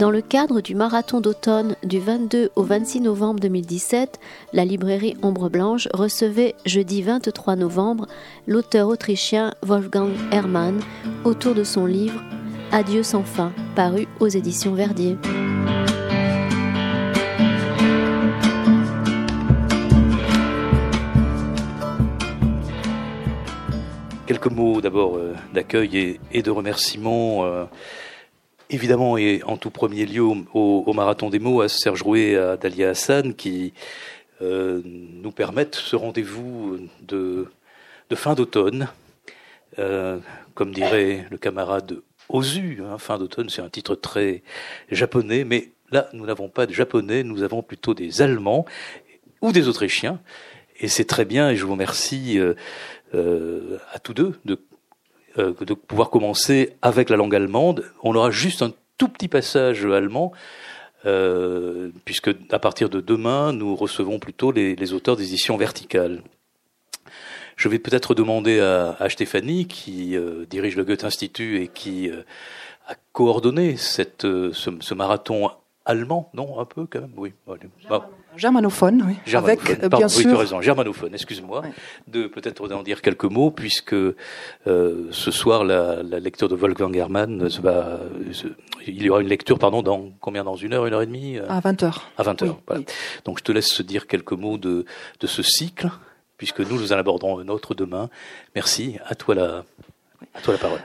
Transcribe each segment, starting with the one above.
Dans le cadre du marathon d'automne du 22 au 26 novembre 2017, la librairie Ombre Blanche recevait jeudi 23 novembre l'auteur autrichien Wolfgang Hermann autour de son livre Adieu sans fin, paru aux éditions Verdier. Quelques mots d'abord euh, d'accueil et, de remerciement. Euh, évidemment, et en tout premier lieu au, Marathon des mots, à Serge Rouet et à Dalia Hassan, qui euh, nous permettent ce rendez-vous de, fin d'automne. comme dirait le camarade Ozu, hein, fin d'automne, c'est un titre très japonais, mais là, nous n'avons pas de japonais, nous avons plutôt des Allemands ou des Autrichiens. Et c'est très bien, et je vous remercie euh, à tous deux de, euh, de pouvoir commencer avec la langue allemande. On aura juste un tout petit passage allemand. Euh, puisque à partir de demain, nous recevons plutôt les, auteurs d'éditions verticales. Je vais peut-être demander à, Stéphanie, qui euh, dirige le Goethe Institut et qui a coordonné cette, ce, ce, marathon allemand, non Un peu quand même, oui. Germanophone, oui. Germanophone. Avec, bien sûr. Oui, tu as raison, germanophone, excuse-moi. De peut-être en dire quelques mots, puisque euh, ce soir, la, la, lecture de Wolfgang Hermann va. il y aura une lecture, pardon, dans combien Dans une heure, une heure et demie À 20 heures. À 20 heures, voilà. Donc je te laisse dire quelques mots de, de ce cycle, puisque nous, nous en aborderons un autre demain. Merci. À toi la, à toi la parole.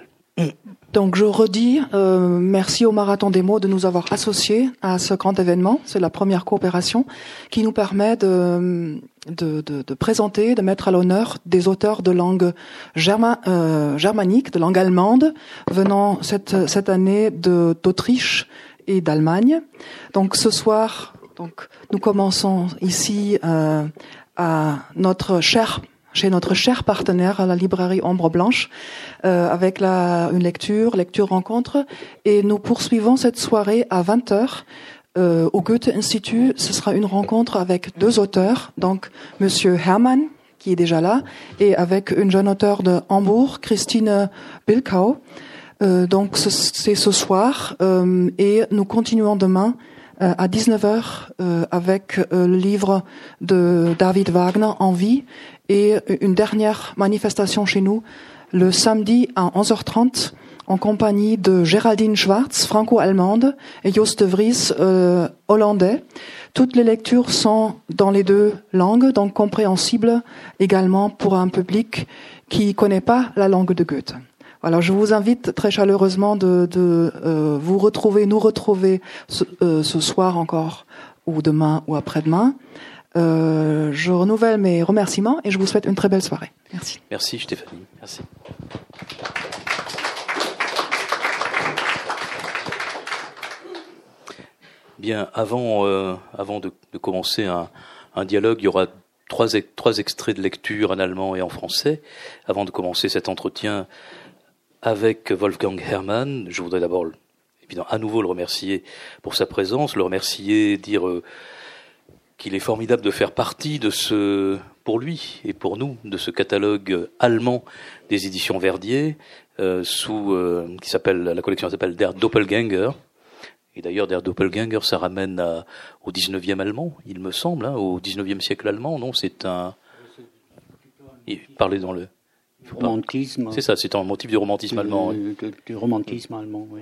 Donc je redis, euh, merci au Marathon des mots de nous avoir associés à ce grand événement. C'est la première coopération qui nous permet de, de, présenter, de mettre à l'honneur des auteurs de langue germa, euh, germanique, de langue allemande, venant cette, cette année d'Autriche et d'Allemagne. Donc ce soir, donc nous commençons ici euh, à notre cher chez notre cher partenaire à la librairie Ombre Blanche euh, avec la, une lecture, lecture rencontre. Et nous poursuivons cette soirée à 20h. Euh, au Goethe Institut, ce sera une rencontre avec deux auteurs, donc Monsieur Hermann, qui est déjà là, et avec une jeune auteure de Hambourg, Christine Bilkau. Euh, donc c'est ce soir, euh, et nous continuons demain à 19h euh, avec le livre de David Wagner, En vie, et une dernière manifestation chez nous le samedi à 11h30 en compagnie de Géraldine Schwartz, franco-allemande, et Joost Vries, euh, hollandais. Toutes les lectures sont dans les deux langues, donc compréhensibles également pour un public qui connaît pas la langue de Goethe. Alors je vous invite très chaleureusement de, euh, vous retrouver, nous retrouver ce, euh, ce soir encore, ou demain ou après-demain. Euh, je renouvelle mes remerciements et je vous souhaite une très belle soirée. Merci. Merci Stéphanie. Merci. Bien, avant, avant de, de, commencer un, un, dialogue, il y aura trois, trois extraits de lecture en allemand et en français. Avant de commencer cet entretien avec Wolfgang Hermann, je voudrais d'abord, évidemment, à nouveau le remercier pour sa présence, le remercier, dire euh, qu'il est formidable de faire partie de ce, pour lui et pour nous, de ce catalogue allemand des éditions Verdier, euh, sous, euh, qui s'appelle, la collection s'appelle Der Doppelganger. Et d'ailleurs, Der Doppelganger, ça ramène à, au 19e allemand, il me semble, hein, au 19e siècle allemand, non C'est un. Parlez dans le. Romantisme. C'est ça, c'est un motif du romantisme allemand. Du, du romantisme allemand, oui.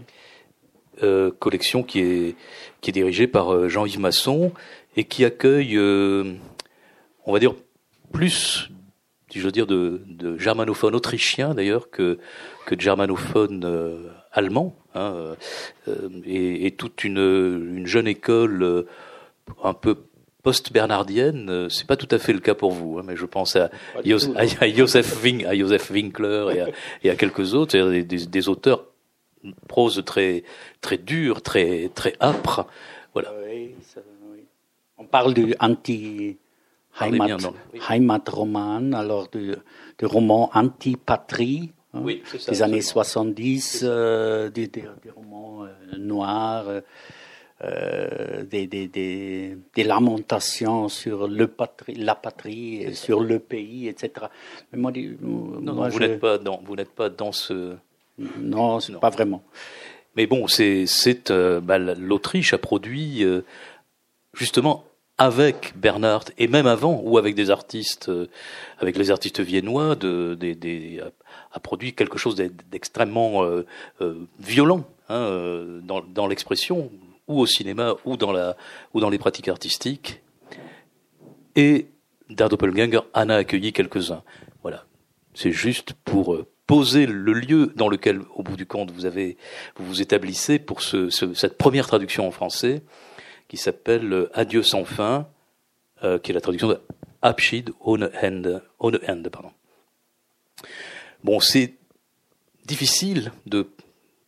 Euh, collection qui est, qui est dirigée par euh, Jean-Yves Masson et qui accueille, euh, on va dire, plus, si je veux dire, de, de germanophones autrichiens d'ailleurs que, que de germanophones euh, allemands, hein, et, et, toute une, une jeune école un peu post-bernardienne, c'est pas tout à fait le cas pour vous, hein, mais je pense à, Jos, à, à, Joseph, Wing, à Joseph Winkler et à, et à quelques autres, des, des, des auteurs prose très très dure, très très âpre. Voilà. Oui, ça, on parle du anti Heimat, Heimatroman, alors du, du roman anti-patrie hein, oui, ça, des années 70, euh, des, des, des, romans euh, noirs. euh, des, des, des, des, lamentations sur le patrie, la patrie, sur le pays, etc. Mais moi, non, moi, vous n'êtes pas dans, vous n'êtes pas dans ce. Non, non. pas vraiment. Mais bon, c'est, c'est euh, bah, l'Autriche a produit euh, justement avec Bernard et même avant ou avec des artistes, euh, avec les artistes viennois, de, a, produit quelque chose d'extrêmement violent hein, dans, dans l'expression ou au cinéma ou dans la ou dans les pratiques artistiques. Et Der Doppelganger en a accueilli quelques-uns. Voilà, c'est juste pour poser le lieu dans lequel, au bout du compte, vous avez, vous, vous établissez pour ce, cette première traduction en français qui s'appelle euh, Adieu sans fin, euh, qui est la traduction de Abschied ohne Ende, ohne Ende pardon. Bon, c'est difficile de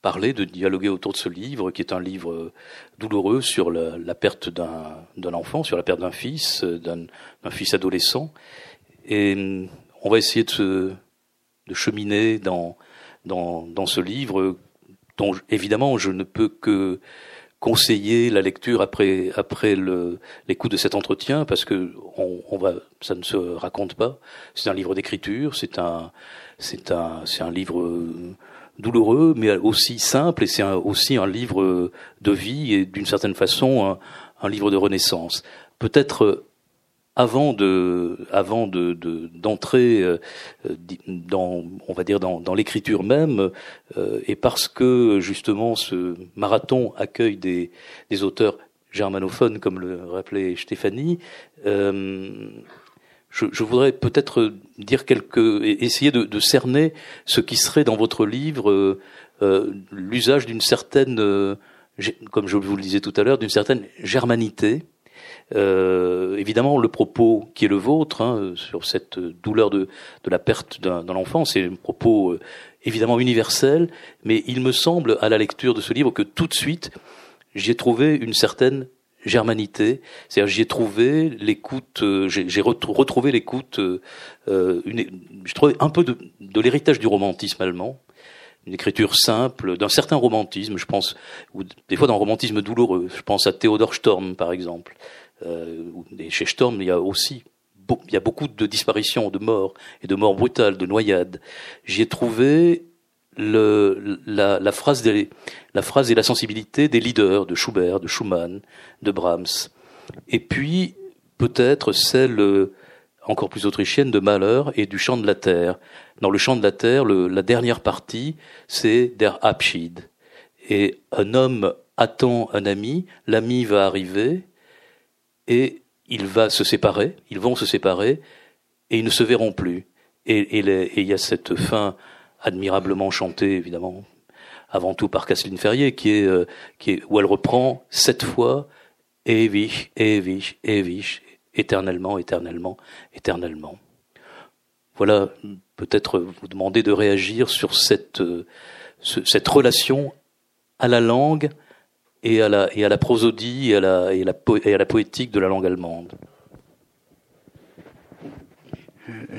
parler, de dialoguer autour de ce livre, qui est un livre euh, douloureux sur la, perte d'un enfant, sur la perte d'un fils, d'un fils adolescent. Et on va essayer de de cheminer dans, dans, dans ce livre dont évidemment je ne peux que conseiller la lecture après après l'écoute de cet entretien parce que on, va ça ne se raconte pas c'est un livre d'écriture c'est un un c'est un livre douloureux mais aussi simple et c'est aussi un livre de vie et d'une certaine façon un, livre de renaissance. Peut-être avant de, avant de, d'entrer euh, dans, on va dire dans, dans l'écriture même, euh, et parce que justement ce marathon accueille des, des auteurs germanophones, comme le rappelait Stéphanie, euh, je, voudrais peut-être dire quelques, essayer de, cerner ce qui serait dans votre livre euh, l'usage d'une certaine, comme je vous le disais tout à l'heure, d'une certaine germanité. Euh, évidemment, le propos qui est le vôtre hein, sur cette douleur de, de la perte d'un enfant, c'est un propos euh, évidemment universel, mais il me semble, à la lecture de ce livre, que tout de suite, j'y ai trouvé une certaine germanité, c'est-à-dire j'y ai trouvé l'écoute, euh, j'ai retrouvé l'écoute, euh, j'ai trouvé un peu de, de l'héritage du romantisme allemand, une écriture simple, d'un certain romantisme, je pense, ou des fois d'un romantisme douloureux. Je pense à Théodore Storm, par exemple. Euh, chez Storm, il y a aussi il y a beaucoup de disparitions, de morts, et de morts brutales, de noyades. J'y ai trouvé le, la, phrase des, la phrase et la sensibilité des leaders de Schubert, de Schumann, de Brahms. Et puis, peut-être celle encore plus autrichienne de Mahler et du chant de la terre. Dans le chant de la terre, le, la dernière partie, c'est Der Abschied. Et un homme attend un ami, l'ami va arriver, et il va se séparer, ils vont se séparer, et ils ne se verront plus. Et il y a cette fin admirablement chantée, évidemment, avant tout par Kathleen Ferrier, qui est, euh, qui où elle reprend sept fois Ewig, Ewig, Ewig, éternellement, éternellement, éternellement. Voilà, peut-être vous demander de réagir sur cette, euh, cette relation à la langue et à la, et à la prosodie et à la, et, à la poétique de la langue allemande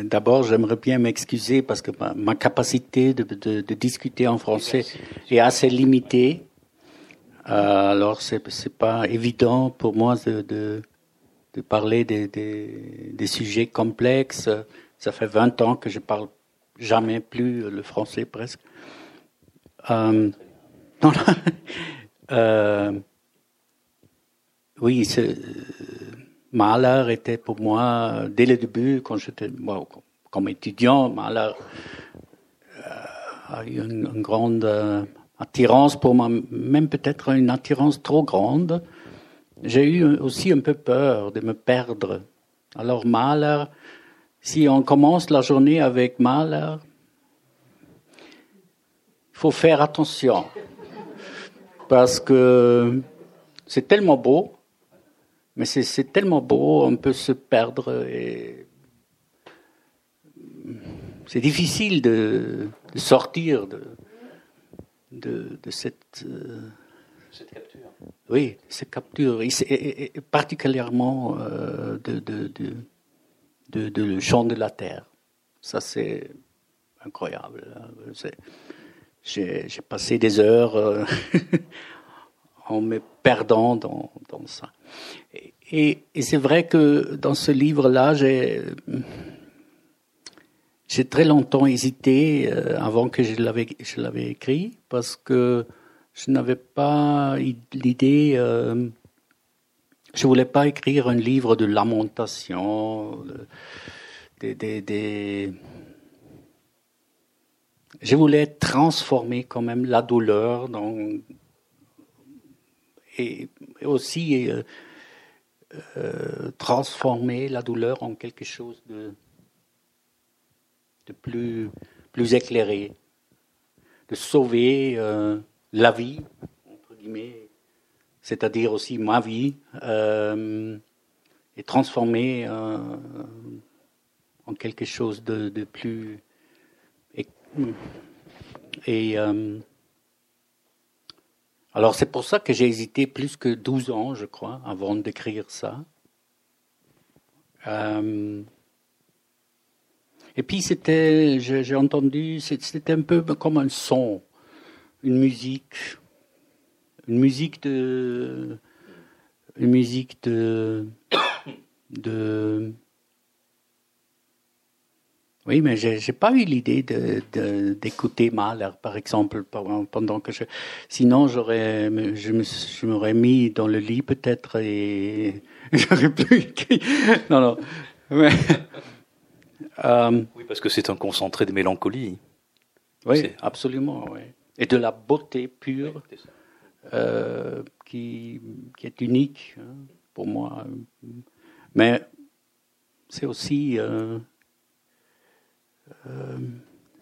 D'abord, j'aimerais bien m'excuser parce que ma, capacité de, de, de, discuter en français est assez limitée. Euh, alors, c'est c'est pas évident pour moi de, de, de parler des, des, des, sujets complexes. Ça fait 20 ans que je parle jamais plus le français presque. Euh, non, euh, oui, euh, Mahler était pour moi, dès le début, quand j'étais comme étudiant, Mahler euh, a eu une, une grande euh, attirance pour moi, même peut-être une attirance trop grande. J'ai eu aussi un peu peur de me perdre. Alors Mahler, si on commence la journée avec Mahler, il faut faire attention parce que c'est tellement beau, mais c'est tellement beau, on peut se perdre et c'est difficile de, de, sortir de, de, de cette, euh, cette capture. Oui, cette capture, et, et, et particulièrement euh, de, de, de, de, le chant de la terre. Ça, c'est incroyable. J'ai passé des heures euh, en me perdant dans, dans ça. Et, c'est vrai que dans ce livre-là, j'ai très longtemps hésité euh, avant que je l'avais écrit parce que je n'avais pas l'idée. Euh, je voulais pas écrire un livre de lamentation, je voulais transformer quand même la douleur dans, et, aussi euh, euh, transformer la douleur en quelque chose de, de plus, plus éclairé, de sauver euh, la vie, c'est-à-dire aussi ma vie, et transformer en quelque chose de, de plus alors c'est pour ça que j'ai hésité plus que 12 ans, je crois, avant d'écrire ça. Euh, et puis c'était, j'ai entendu, c'était un peu comme un son, une musique, une musique de, une musique de, de oui, mais j'ai, n'ai pas eu l'idée de, d'écouter Mahler, par exemple, pendant que je. Sinon, j'aurais, je me, je m'aurais mis dans le lit peut-être et j'aurais plus écrit. Non, non. Euh, oui, parce que c'est un concentré de mélancolie. Oui, absolument. Oui. Et de la beauté pure euh, qui, qui est unique hein, pour moi. Mais c'est aussi. Euh,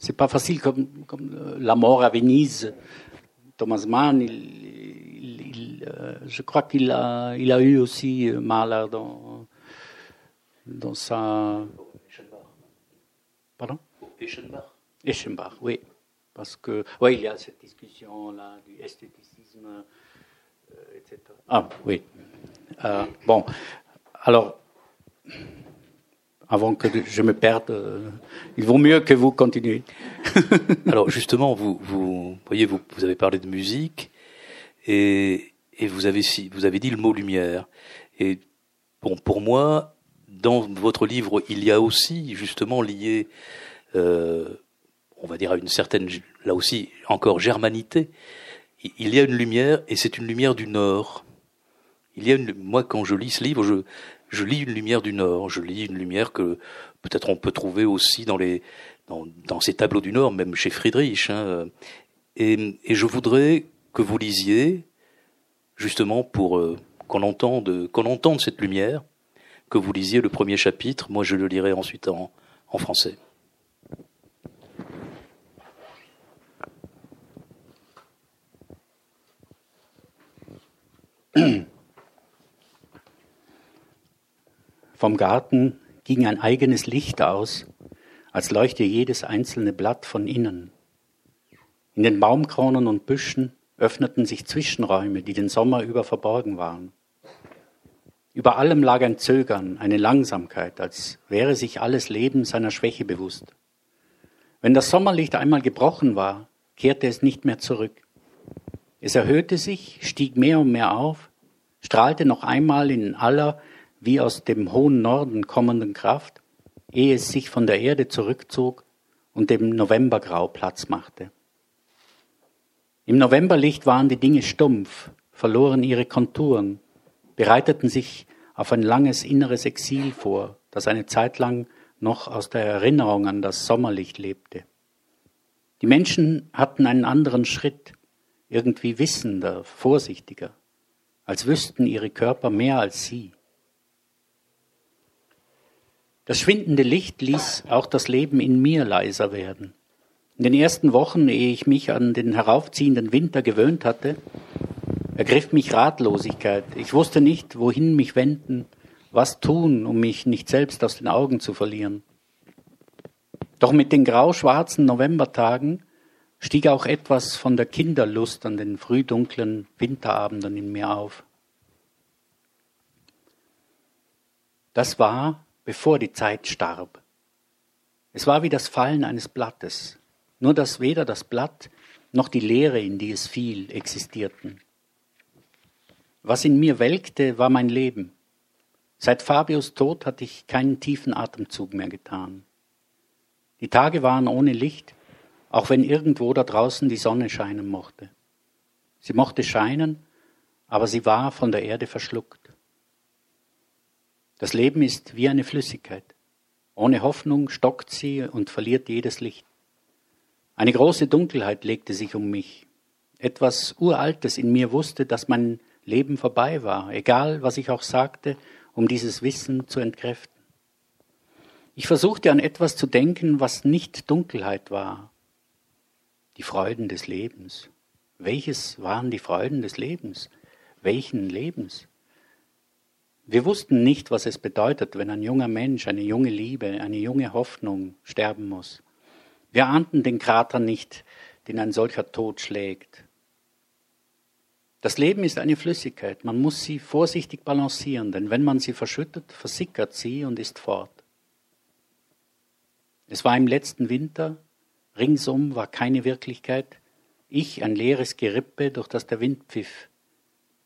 c'est pas facile comme, comme euh, la mort à Venise. Thomas Mann, il, euh, je crois qu'il a, il a eu aussi Mahler dans, dans sa. Pardon? Eschenbach. Eschenbach, oui. Parce que, oui, il y a cette discussion-là du esthétisme, etc. Ah, oui. bon, alors avant que je me perde. Euh, il vaut mieux que vous continuez. Alors justement, vous, voyez, vous, avez parlé de musique et, et vous avez vous avez dit le mot lumière. Et bon, pour moi, dans votre livre, il y a aussi justement lié, euh, on va dire à une certaine, là aussi encore germanité. Il y a une lumière et c'est une lumière du Nord. Il y a une, moi quand je lis ce livre, je, je lis une lumière du Nord, je lis une lumière que peut-être on peut trouver aussi dans, les, dans, ces tableaux du Nord, même chez Friedrich. Hein. Et, je voudrais que vous lisiez, justement pour euh, qu'on entende, entende cette lumière, que vous lisiez le premier chapitre. Moi, je le lirai ensuite en, en français. Vom Garten ging ein eigenes Licht aus, als leuchte jedes einzelne Blatt von innen. In den Baumkronen und Büschen öffneten sich Zwischenräume, die den Sommer über verborgen waren. Über allem lag ein Zögern, eine Langsamkeit, als wäre sich alles Leben seiner Schwäche bewusst. Wenn das Sommerlicht einmal gebrochen war, kehrte es nicht mehr zurück. Es erhöhte sich, stieg mehr und mehr auf, strahlte noch einmal in aller wie aus dem hohen Norden kommenden Kraft, ehe es sich von der Erde zurückzog und dem Novembergrau Platz machte. Im Novemberlicht waren die Dinge stumpf, verloren ihre Konturen, bereiteten sich auf ein langes inneres Exil vor, das eine Zeit lang noch aus der Erinnerung an das Sommerlicht lebte. Die Menschen hatten einen anderen Schritt, irgendwie wissender, vorsichtiger, als wüssten ihre Körper mehr als sie. Das schwindende Licht ließ auch das Leben in mir leiser werden. In den ersten Wochen, ehe ich mich an den heraufziehenden Winter gewöhnt hatte, ergriff mich Ratlosigkeit. Ich wusste nicht, wohin mich wenden, was tun, um mich nicht selbst aus den Augen zu verlieren. Doch mit den grau-schwarzen Novembertagen stieg auch etwas von der Kinderlust an den frühdunklen Winterabenden in mir auf. Das war, bevor die Zeit starb. Es war wie das Fallen eines Blattes, nur dass weder das Blatt noch die Leere, in die es fiel, existierten. Was in mir welkte, war mein Leben. Seit Fabius Tod hatte ich keinen tiefen Atemzug mehr getan. Die Tage waren ohne Licht, auch wenn irgendwo da draußen die Sonne scheinen mochte. Sie mochte scheinen, aber sie war von der Erde verschluckt. Das Leben ist wie eine Flüssigkeit. Ohne Hoffnung stockt sie und verliert jedes Licht. Eine große Dunkelheit legte sich um mich. Etwas Uraltes in mir wusste, dass mein Leben vorbei war, egal was ich auch sagte, um dieses Wissen zu entkräften. Ich versuchte an etwas zu denken, was nicht Dunkelheit war. Die Freuden des Lebens. Welches waren die Freuden des Lebens? Welchen Lebens? Wir wussten nicht, was es bedeutet, wenn ein junger Mensch, eine junge Liebe, eine junge Hoffnung sterben muss. Wir ahnten den Krater nicht, den ein solcher Tod schlägt. Das Leben ist eine Flüssigkeit. Man muss sie vorsichtig balancieren, denn wenn man sie verschüttet, versickert sie und ist fort. Es war im letzten Winter, ringsum war keine Wirklichkeit, ich ein leeres Gerippe, durch das der Wind pfiff.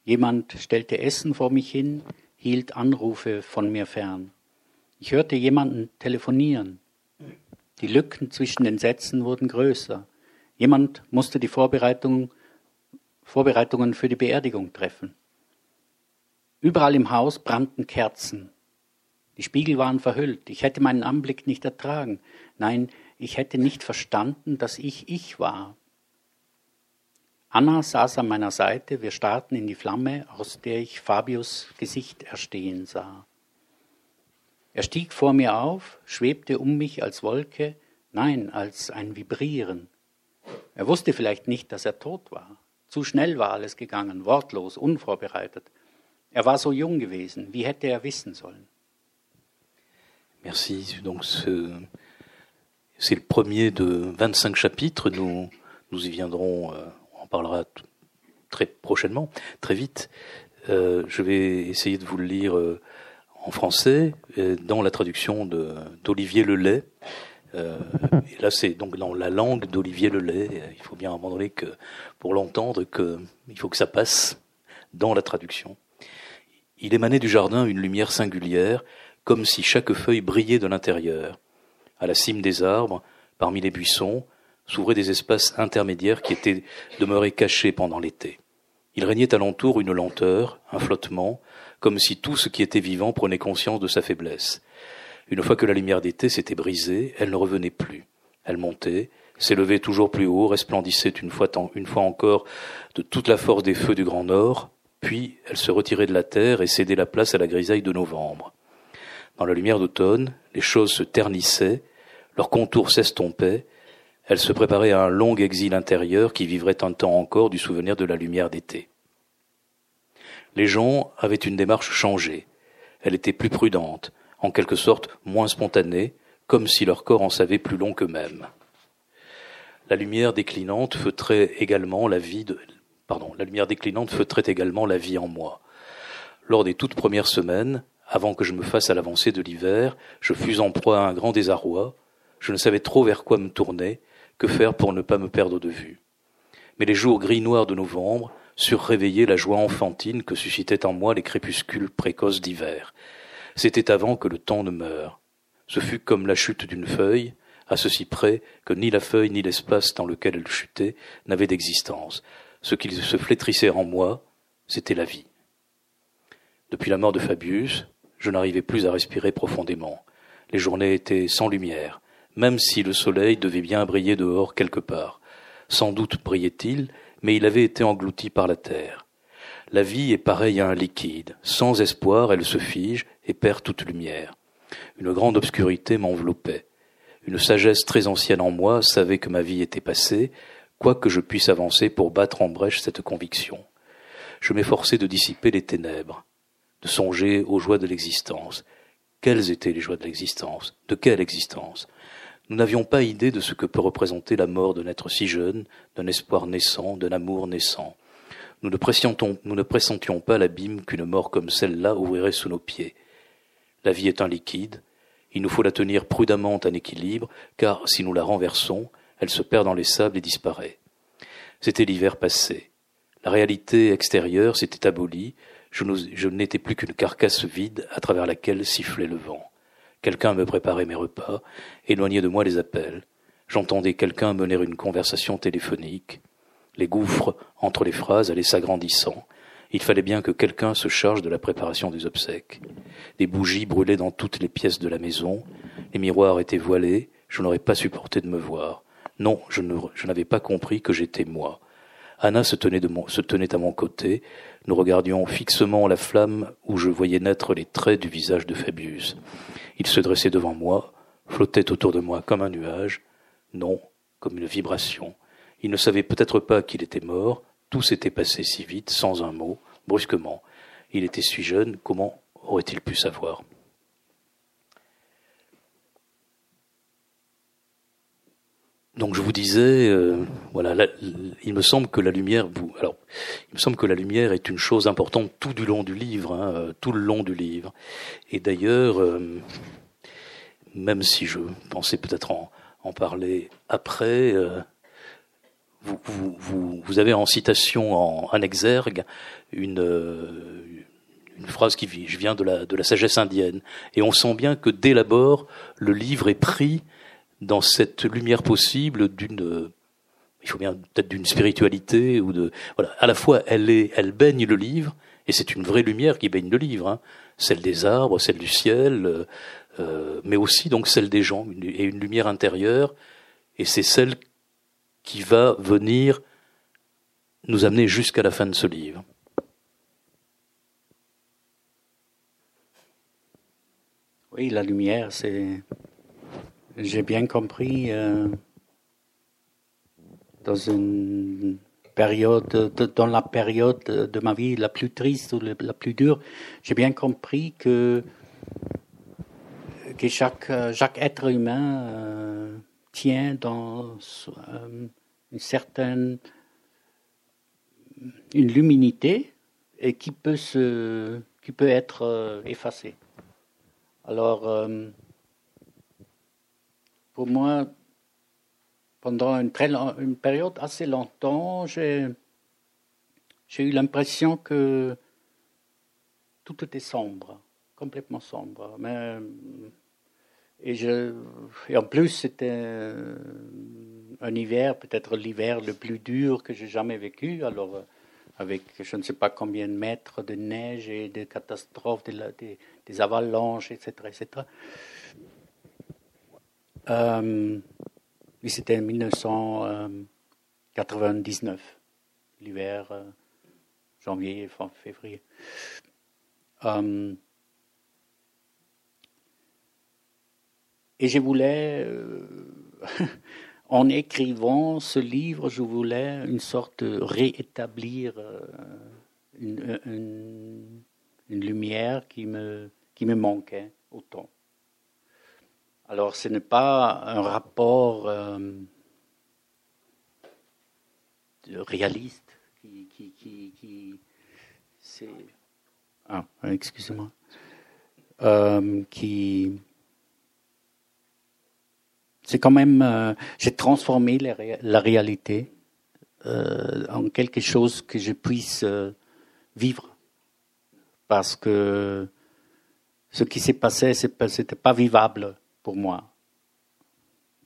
Jemand stellte Essen vor mich hin, hielt Anrufe von mir fern. Ich hörte jemanden telefonieren. Die Lücken zwischen den Sätzen wurden größer. Jemand musste die Vorbereitung, Vorbereitungen für die Beerdigung treffen. Überall im Haus brannten Kerzen. Die Spiegel waren verhüllt. Ich hätte meinen Anblick nicht ertragen. Nein, ich hätte nicht verstanden, dass ich ich war. Anna saß an meiner Seite, wir starrten in die Flamme, aus der ich Fabius Gesicht erstehen sah. Er stieg vor mir auf, schwebte um mich als Wolke, nein, als ein Vibrieren. Er wusste vielleicht nicht, dass er tot war. Zu schnell war alles gegangen, wortlos, unvorbereitet. Er war so jung gewesen, wie hätte er wissen sollen? Merci. Donc c'est le premier de 25 chapitres. Nous, nous y viendrons euh, parlera très prochainement, très vite. Euh, je vais essayer de vous le lire euh, en français, euh, dans la traduction d'Olivier Lelay. et là, c'est donc dans la langue d'Olivier Lelay. Il faut bien abandonner que, pour l'entendre, il faut que ça passe dans la traduction. Il émanait du jardin une lumière singulière, comme si chaque feuille brillait de l'intérieur. À la cime des arbres, parmi les buissons, s'ouvraient des espaces intermédiaires qui étaient demeurés cachés pendant l'été. Il régnait alentour une lenteur, un flottement, comme si tout ce qui était vivant prenait conscience de sa faiblesse. Une fois que la lumière d'été s'était brisée, elle ne revenait plus. Elle montait, s'élevait toujours plus haut, resplendissait une fois, une fois encore de toute la force des feux du Grand Nord, puis elle se retirait de la terre et cédait la place à la grisaille de novembre. Dans la lumière d'automne, les choses se ternissaient, leurs contours s'estompaient, elle se préparait à un long exil intérieur qui vivrait un temps encore du souvenir de la lumière d'été. Les gens avaient une démarche changée. Elle était plus prudente, en quelque sorte moins spontanée, comme si leur corps en savait plus long qu'eux-mêmes. La lumière déclinante feutrait également la vie de, pardon, la lumière déclinante feutrait également la vie en moi. Lors des toutes premières semaines, avant que je me fasse à l'avancée de l'hiver, je fus en proie à un grand désarroi. Je ne savais trop vers quoi me tourner, que faire pour ne pas me perdre de vue? Mais les jours gris-noirs de novembre surréveillaient la joie enfantine que suscitaient en moi les crépuscules précoces d'hiver. C'était avant que le temps ne meure. Ce fut comme la chute d'une feuille, à ceci près que ni la feuille ni l'espace dans lequel elle chutait n'avaient d'existence. Ce qui se flétrissait en moi, c'était la vie. Depuis la mort de Fabius, je n'arrivais plus à respirer profondément. Les journées étaient sans lumière, même si le soleil devait bien briller dehors quelque part. Sans doute brillait-il, mais il avait été englouti par la terre. La vie est pareille à un liquide. Sans espoir, elle se fige et perd toute lumière. Une grande obscurité m'enveloppait. Une sagesse très ancienne en moi savait que ma vie était passée, quoi que je puisse avancer pour battre en brèche cette conviction. Je m'efforçais de dissiper les ténèbres, de songer aux joies de l'existence. Quelles étaient les joies de l'existence? De quelle existence? Nous n'avions pas idée de ce que peut représenter la mort d'un être si jeune, d'un espoir naissant, d'un amour naissant. Nous ne, pressentions pas l'abîme qu'une mort comme celle-là ouvrirait sous nos pieds. La vie est un liquide, il nous faut la tenir prudemment en équilibre, car si nous la renversons, elle se perd dans les sables et disparaît. C'était l'hiver passé. La réalité extérieure s'était abolie, je n'étais plus qu'une carcasse vide à travers laquelle sifflait le vent. Quelqu'un me préparait mes repas, éloignait de moi les appels. J'entendais quelqu'un mener une conversation téléphonique. Les gouffres entre les phrases allaient s'agrandissant. Il fallait bien que quelqu'un se charge de la préparation des obsèques. Des bougies brûlaient dans toutes les pièces de la maison. Les miroirs étaient voilés. Je n'aurais pas supporté de me voir. Non, je n'avais pas compris que j'étais moi. Anna se tenait, se tenait à mon côté. Nous regardions fixement la flamme où je voyais naître les traits du visage de Fabius. Il se dressait devant moi, flottait autour de moi comme un nuage, non, comme une vibration. Il ne savait peut-être pas qu'il était mort, tout s'était passé si vite, sans un mot, brusquement. Il était si jeune, comment aurait-il pu savoir? Donc je vous disais, euh, voilà, il me semble que la lumière, alors, il me semble que la lumière est une chose importante tout du long du livre, hein, euh, tout le long du livre. Et d'ailleurs, euh, même si je pensais peut-être en, en, parler après, vous, vous, avez en citation, en, en exergue, une, une phrase qui vient de la, de la sagesse indienne. Et on sent bien que dès l'abord, le livre est pris dans cette lumière possible d'une il faut bien peut-être d'une spiritualité ou de voilà à la fois elle est elle baigne le livre et c'est une vraie lumière qui baigne le livre hein. celle des arbres celle du ciel euh, euh mais aussi donc celle des gens et une lumière intérieure et c'est celle qui va venir nous amener jusqu'à la fin de ce livre oui la lumière c'est j'ai bien compris euh, dans une période, dans la période de ma vie la plus triste ou la plus dure, j'ai bien compris que que chaque être humain euh, tient dans euh, une certaine une luminité et qui peut se qui peut être effacée. Alors pour moi, pendant une, très une période assez longtemps, j'ai, eu l'impression que tout était sombre, complètement sombre. Et en plus, c'était un hiver, peut-être l'hiver le plus dur que j'ai jamais vécu. Alors, avec je ne sais pas combien de mètres de neige et de catastrophes, des, des avalanches, etc., etc. Euh, c'était en 1999, l'hiver, euh, janvier, février. Euh, et je voulais, en écrivant ce livre, je voulais une sorte de réétablir une, lumière qui me, qui me manquait autant. Alors, ce n'est pas un rapport euh, réaliste qui, c'est ah, excusez-moi, euh, qui c'est quand même euh, j'ai transformé la, la réalité en quelque chose que je puisse vivre. Parce que ce qui s'est passé c'était pas vivable pour moi.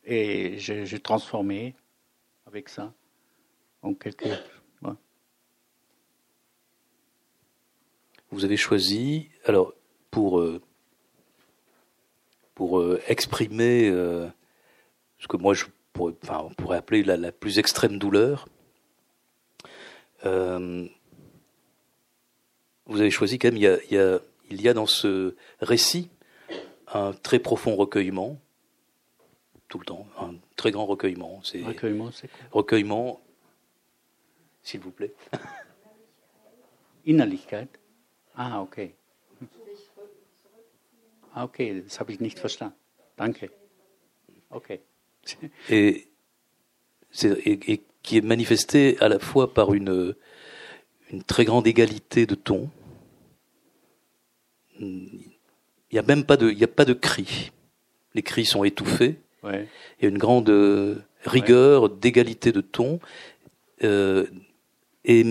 Et j'ai transformé avec ça en quelque. Vous avez choisi, alors, pour, euh, pour euh, exprimer euh, ce que moi je pourrais, appeler la, plus extrême douleur, vous avez choisi quand même, il y a, il y a dans ce récit un très profond recueillement, tout le temps, un très grand recueillement. C'est recueillement, c'est quoi? Recueillement, s'il vous plaît. Innerlichkeit. Ah, okay. Ah, okay, das habe ich nicht verstanden. Danke. Okay. Et, et, et, qui est manifesté à la fois par une, une très grande égalité de ton, il n'y a même pas de, il y a pas de cris. Les cris sont étouffés. Ouais. Il y a une grande euh, rigueur, ouais. d'égalité de ton. Euh, et,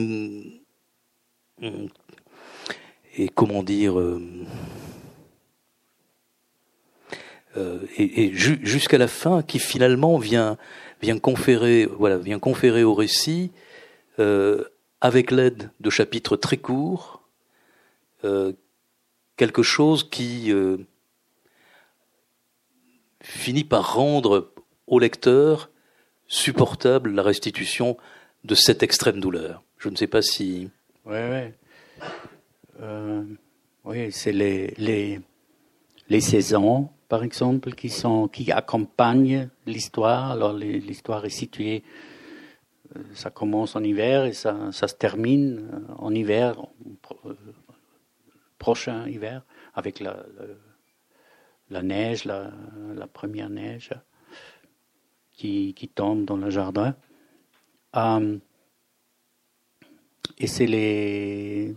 et comment dire, et, jusqu'à la fin, qui finalement vient vient conférer, voilà, vient conférer au récit, avec l'aide de chapitres très courts, quelque chose qui finit par rendre au lecteur supportable la restitution de cette extrême douleur. Je ne sais pas si. Oui, oui. Euh, oui, c'est les, les, les saisons, par exemple, qui, sont, qui accompagnent l'histoire. Alors, l'histoire est située, euh, ça commence en hiver et ça, ça se termine euh, en hiver, prochain hiver, avec la, neige, la, première neige qui, tombe dans le jardin. Euh, et c'est les.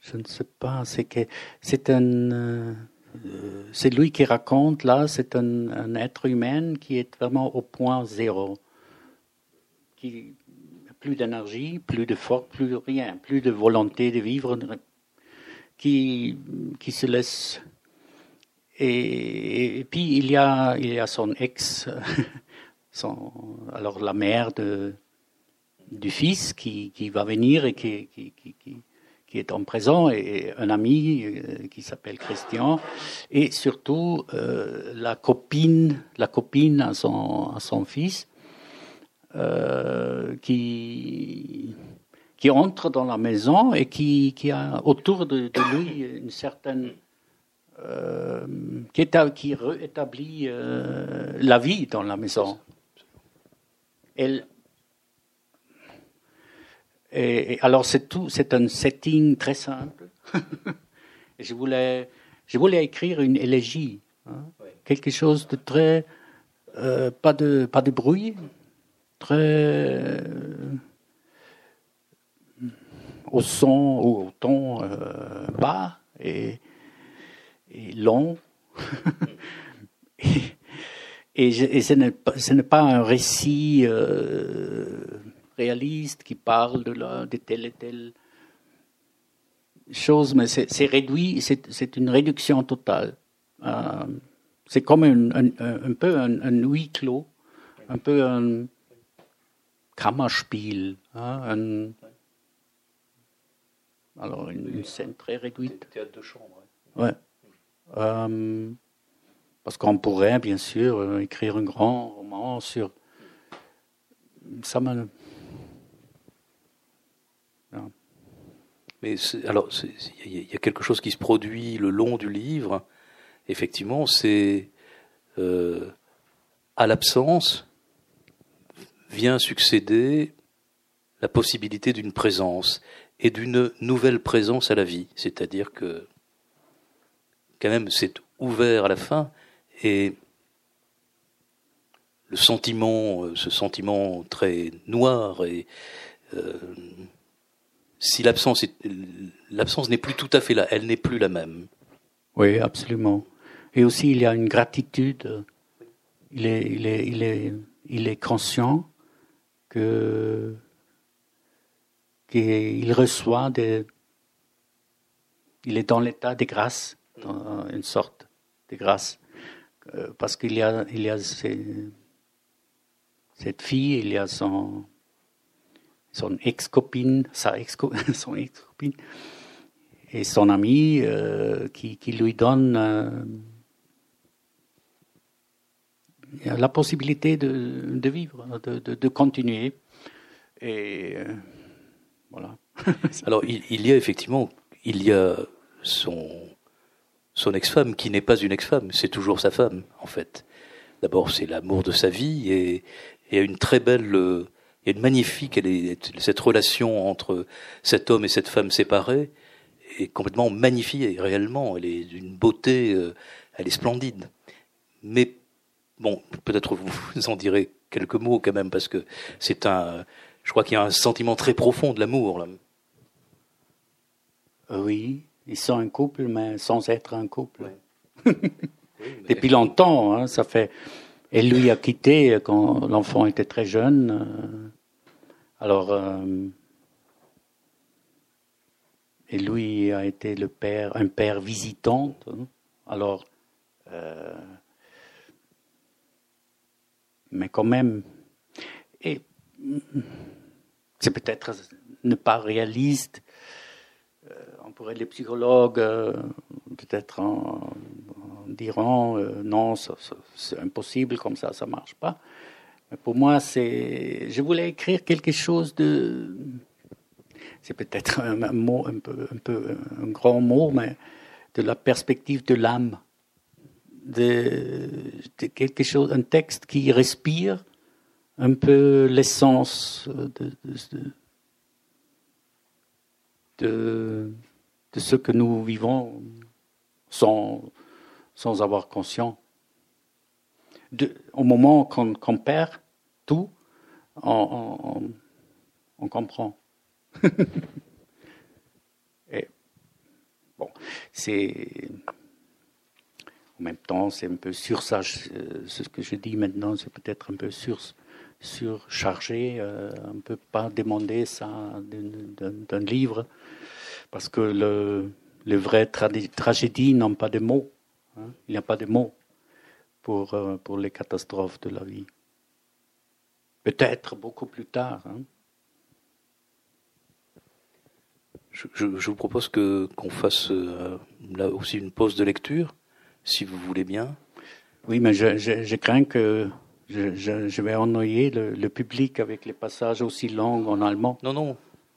Je ne sais pas, c'est que c'est un. Euh, c'est lui qui raconte là, c'est un, un, être humain qui est vraiment au point zéro, qui plus d'énergie, plus de force, plus rien, plus de volonté de vivre, qui, qui se laisse. Et, puis il y a, il y a son ex, alors la mère de, du fils qui, qui va venir et qui, qui, qui, qui, est en prison, et un ami euh, qui s'appelle Christian, et surtout euh, la copine, la copine à son, à son fils, euh, qui, qui entre dans la maison et qui, qui a autour de, de lui une certaine euh, qui, qui, rétablit euh, la vie dans la maison. Elle, et, alors c'est tout, c'est un setting très simple. je voulais, je voulais écrire une élégie, hein. quelque chose de très, euh, pas de, pas de bruit, très au son ou au ton bas et et long. et, et, ce n'est pas, un récit euh, réaliste qui parle de, la, de telle et telle chose, mais c'est réduit, c'est une réduction totale. Euh, c'est comme un, un, peu un, huis clos, un peu un Kammerspiel, hein, alors une, scène très réduite. Théâtre de chambre. Ouais. Euh, parce qu'on pourrait, bien sûr, euh, écrire un grand roman sur. Ça me. Mais alors, il y a quelque chose qui se produit le long du livre. Effectivement, c'est euh, à l'absence vient succéder la possibilité d'une présence et d'une nouvelle présence à la vie. C'est-à-dire que quand même c'est ouvert à la fin et le sentiment, euh, ce sentiment très noir et euh, si l'absence l'absence n'est plus tout à fait là, elle n'est plus la même. Oui, absolument. Et aussi il y a une gratitude. Il est, il est, il est, il est conscient que qu'il reçoit des, il est dans l'état de grâce une sorte de grâce. Euh, parce qu'il y a, il y a cette fille, il y a son, son ex-copine, sa ex son ex-copine, et son ami euh, qui, qui, lui donne euh, la possibilité de, de vivre, de, de, de, continuer. Et voilà. Alors, il, il, y a effectivement, il y a son, son ex-femme, qui n'est pas une ex-femme, c'est toujours sa femme, en fait. D'abord, c'est l'amour de sa vie, et il y a une très belle, euh, il y a une magnifique, elle est, cette relation entre cet homme et cette femme séparée est complètement magnifiée, réellement. Elle est d'une beauté, euh, elle est splendide. Mais, bon, peut-être vous en direz quelques mots quand même, parce que c'est un, je crois qu'il y a un sentiment très profond de l'amour, là. Euh, oui, ils sont un couple, mais sans être un couple. Depuis longtemps, hein, ça fait. Elle lui a quitté quand l'enfant était très jeune. Euh, Alors, euh, et lui a été le père, un père visitant. Hein. Alors, euh, mais quand même, et c'est peut-être ne pas réaliste. Euh, on pourrait, les psychologues, euh, peut-être en, diront non, c'est impossible, comme ça, ça marche pas. Mais pour moi, c'est, je voulais écrire quelque chose de c'est peut-être un, mot un peu, un peu un grand mot, mais de la perspective de l'âme, de, quelque chose, un texte qui respire un peu l'essence de, de, ce que nous vivons sans, sans avoir conscience. Au moment qu'on perd tout, on, on comprend. Et, bon, c'est. En même temps, c'est un peu sursage. Euh, ce que je dis maintenant, c'est peut-être un peu sur, surchargé. Euh, on ne peut pas demander ça d'un livre, parce que le, les vraies tragédies n'ont pas de mots. Hein. Il n'y a pas de mots pour, euh, pour les catastrophes de la vie. Peut-être beaucoup plus tard. Hein. Je, vous propose que qu'on fasse euh, là aussi une pause de lecture, si vous voulez bien. Oui, mais je, crains que je, vais ennuyer le, public avec les passages aussi longs en allemand. Non, non.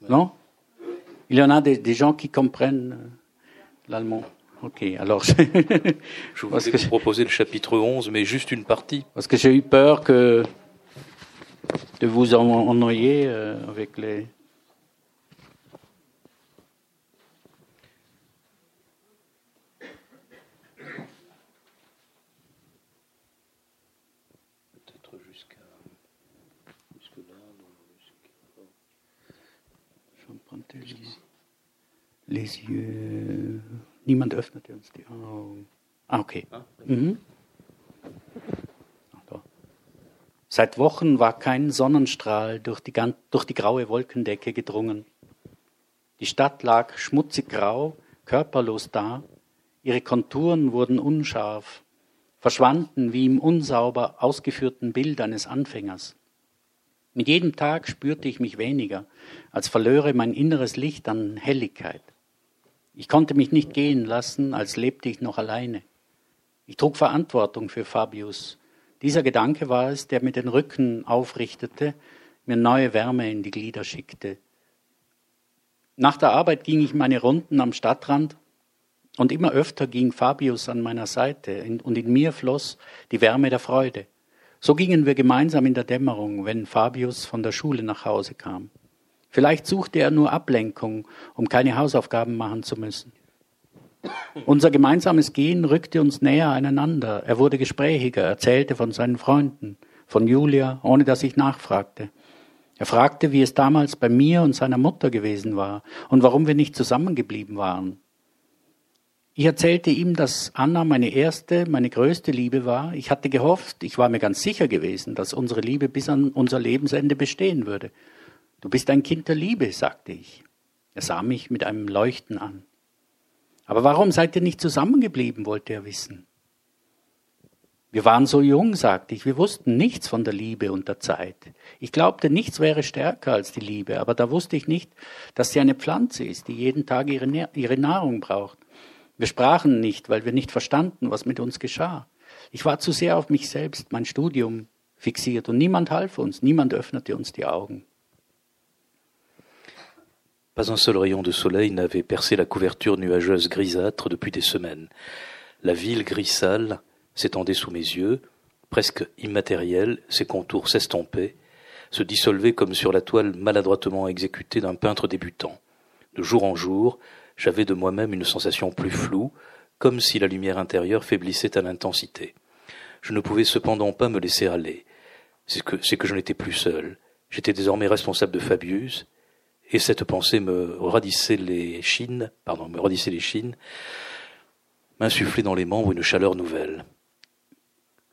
Non? Il y en a des, gens qui comprennent euh, l'allemand. Ok, alors je, je vous que proposer le chapitre 11, mais juste une partie. Parce que j'ai eu peur que de vous ennuyer euh, avec les, les yeux. Niemand öffnete uns die Augen. Ah, okay. Mhm. Seit Wochen war kein Sonnenstrahl durch die, durch die graue Wolkendecke gedrungen. Die Stadt lag schmutzig grau, körperlos da, ihre Konturen wurden unscharf, verschwanden wie im unsauber ausgeführten Bild eines Anfängers. Mit jedem Tag spürte ich mich weniger, als verlöre mein inneres Licht an Helligkeit. Ich konnte mich nicht gehen lassen, als lebte ich noch alleine. Ich trug Verantwortung für Fabius. Dieser Gedanke war es, der mir den Rücken aufrichtete, mir neue Wärme in die Glieder schickte. Nach der Arbeit ging ich meine Runden am Stadtrand und immer öfter ging Fabius an meiner Seite und in mir floss die Wärme der Freude. So gingen wir gemeinsam in der Dämmerung, wenn Fabius von der Schule nach Hause kam. Vielleicht suchte er nur Ablenkung, um keine Hausaufgaben machen zu müssen. Unser gemeinsames Gehen rückte uns näher aneinander. Er wurde gesprächiger, erzählte von seinen Freunden, von Julia, ohne dass ich nachfragte. Er fragte, wie es damals bei mir und seiner Mutter gewesen war und warum wir nicht zusammengeblieben waren. Ich erzählte ihm, dass Anna meine erste, meine größte Liebe war. Ich hatte gehofft, ich war mir ganz sicher gewesen, dass unsere Liebe bis an unser Lebensende bestehen würde. Du bist ein Kind der Liebe, sagte ich. Er sah mich mit einem Leuchten an. Aber warum seid ihr nicht zusammengeblieben, wollte er wissen. Wir waren so jung, sagte ich, wir wussten nichts von der Liebe und der Zeit. Ich glaubte, nichts wäre stärker als die Liebe, aber da wusste ich nicht, dass sie eine Pflanze ist, die jeden Tag ihre, ihre Nahrung braucht. Wir sprachen nicht, weil wir nicht verstanden, was mit uns geschah. Ich war zu sehr auf mich selbst, mein Studium fixiert und niemand half uns, niemand öffnete uns die Augen. Pas un seul rayon de soleil n'avait percé la couverture nuageuse grisâtre depuis des semaines. La ville gris sale s'étendait sous mes yeux, presque immatérielle, ses contours s'estompaient, se dissolvaient comme sur la toile maladroitement exécutée d'un peintre débutant. De jour en jour, j'avais de moi-même une sensation plus floue, comme si la lumière intérieure faiblissait à l'intensité. Je ne pouvais cependant pas me laisser aller. C'est que, c'est que je n'étais plus seul. J'étais désormais responsable de Fabius, et cette pensée me radissait les chines, pardon, me radissait les chines, m'insufflait dans les membres une chaleur nouvelle.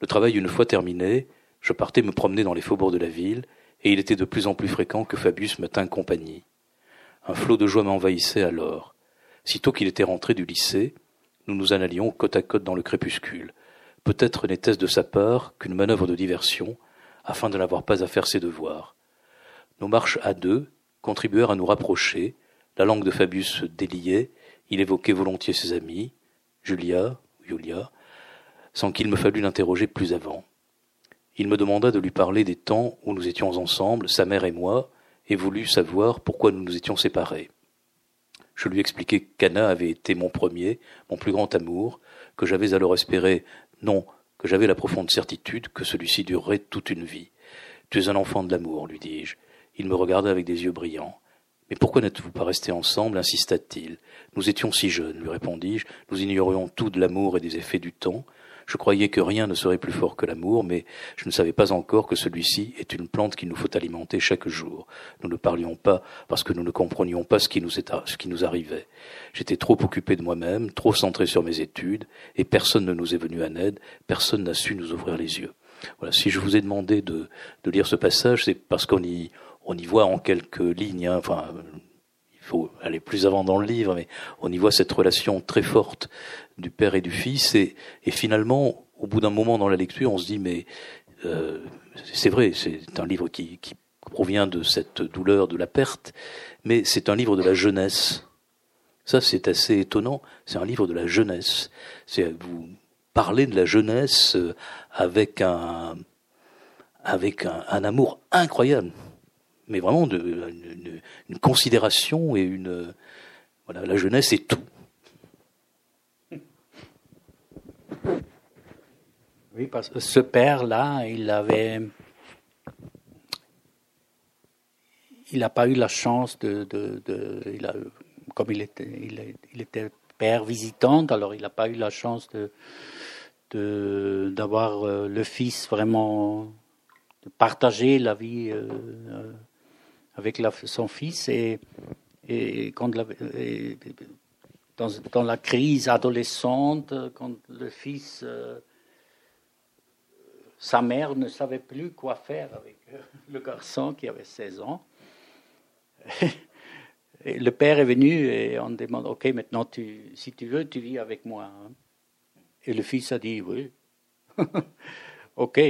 Le travail une fois terminé, je partais me promener dans les faubourgs de la ville, et il était de plus en plus fréquent que Fabius me tint compagnie. Un flot de joie m'envahissait alors. Sitôt qu'il était rentré du lycée, nous nous en allions côte à côte dans le crépuscule. Peut-être n'était-ce de sa part qu'une manœuvre de diversion, afin de n'avoir pas à faire ses devoirs. Nos marches à deux contribuèrent à nous rapprocher, la langue de Fabius se déliait, il évoquait volontiers ses amis, Julia, Julia, sans qu'il me fallût l'interroger plus avant. Il me demanda de lui parler des temps où nous étions ensemble, sa mère et moi, et voulut savoir pourquoi nous nous étions séparés. Je lui expliquai qu'Anna avait été mon premier, mon plus grand amour, que j'avais alors espéré, non, que j'avais la profonde certitude que celui-ci durerait toute une vie. Tu es un enfant de l'amour, lui dis-je. Il me regarda avec des yeux brillants. Mais pourquoi n'êtes-vous pas restés ensemble? insista-t-il. Nous étions si jeunes, lui répondis-je, nous ignorions tout de l'amour et des effets du temps. Je croyais que rien ne serait plus fort que l'amour, mais je ne savais pas encore que celui-ci est une plante qu'il nous faut alimenter chaque jour. Nous ne parlions pas parce que nous ne comprenions pas ce qui nous, ce qui nous arrivait. J'étais trop occupé de moi-même, trop centré sur mes études, et personne ne nous est venu en aide, personne n'a su nous ouvrir les yeux. Voilà, si je vous ai demandé de, de lire ce passage, c'est parce qu'on y, on y voit en quelques lignes, hein, enfin, il faut aller plus avant dans le livre, mais on y voit cette relation très forte du père et du fils, et, finalement, au bout d'un moment dans la lecture, on se dit, mais euh, c'est vrai, c'est un livre qui, provient de cette douleur de la perte, mais c'est un livre de la jeunesse. Ça, c'est assez étonnant. C'est un livre de la jeunesse. C'est vous parlez de la jeunesse euh, avec un avec un amour incroyable mais vraiment de, une, considération et une voilà la jeunesse est tout. Oui, parce que ce père-là, il avait, il n'a pas eu la chance de, de, il a, comme il était, il, était père visitant, alors il n'a pas eu la chance de d'avoir euh, le fils vraiment de partager la vie euh, avec son fils et, quand dans, la crise adolescente, quand le fils, euh, sa mère ne savait plus quoi faire avec le garçon qui avait 16 ans. Le père est venu et on demande, OK, maintenant, si tu veux, tu vis avec moi. Hein. Et le fils a dit, oui. OK.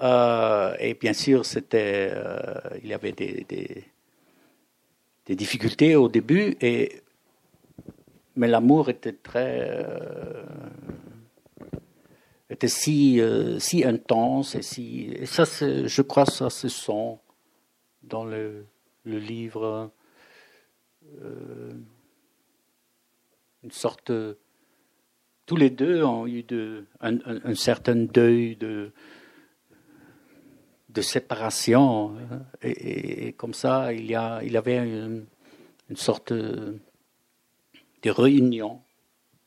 Euh, et bien sûr, c'était, euh, il y avait des, des, difficultés au début, et, mais l'amour était très, euh, était si, si intense et si, ça, je crois, ça se sent dans le, le livre, une sorte, tous les deux ont eu de, un, un, un certain deuil de de séparation. Hein. Et, comme ça, il y, a, il avait une, sorte de réunion,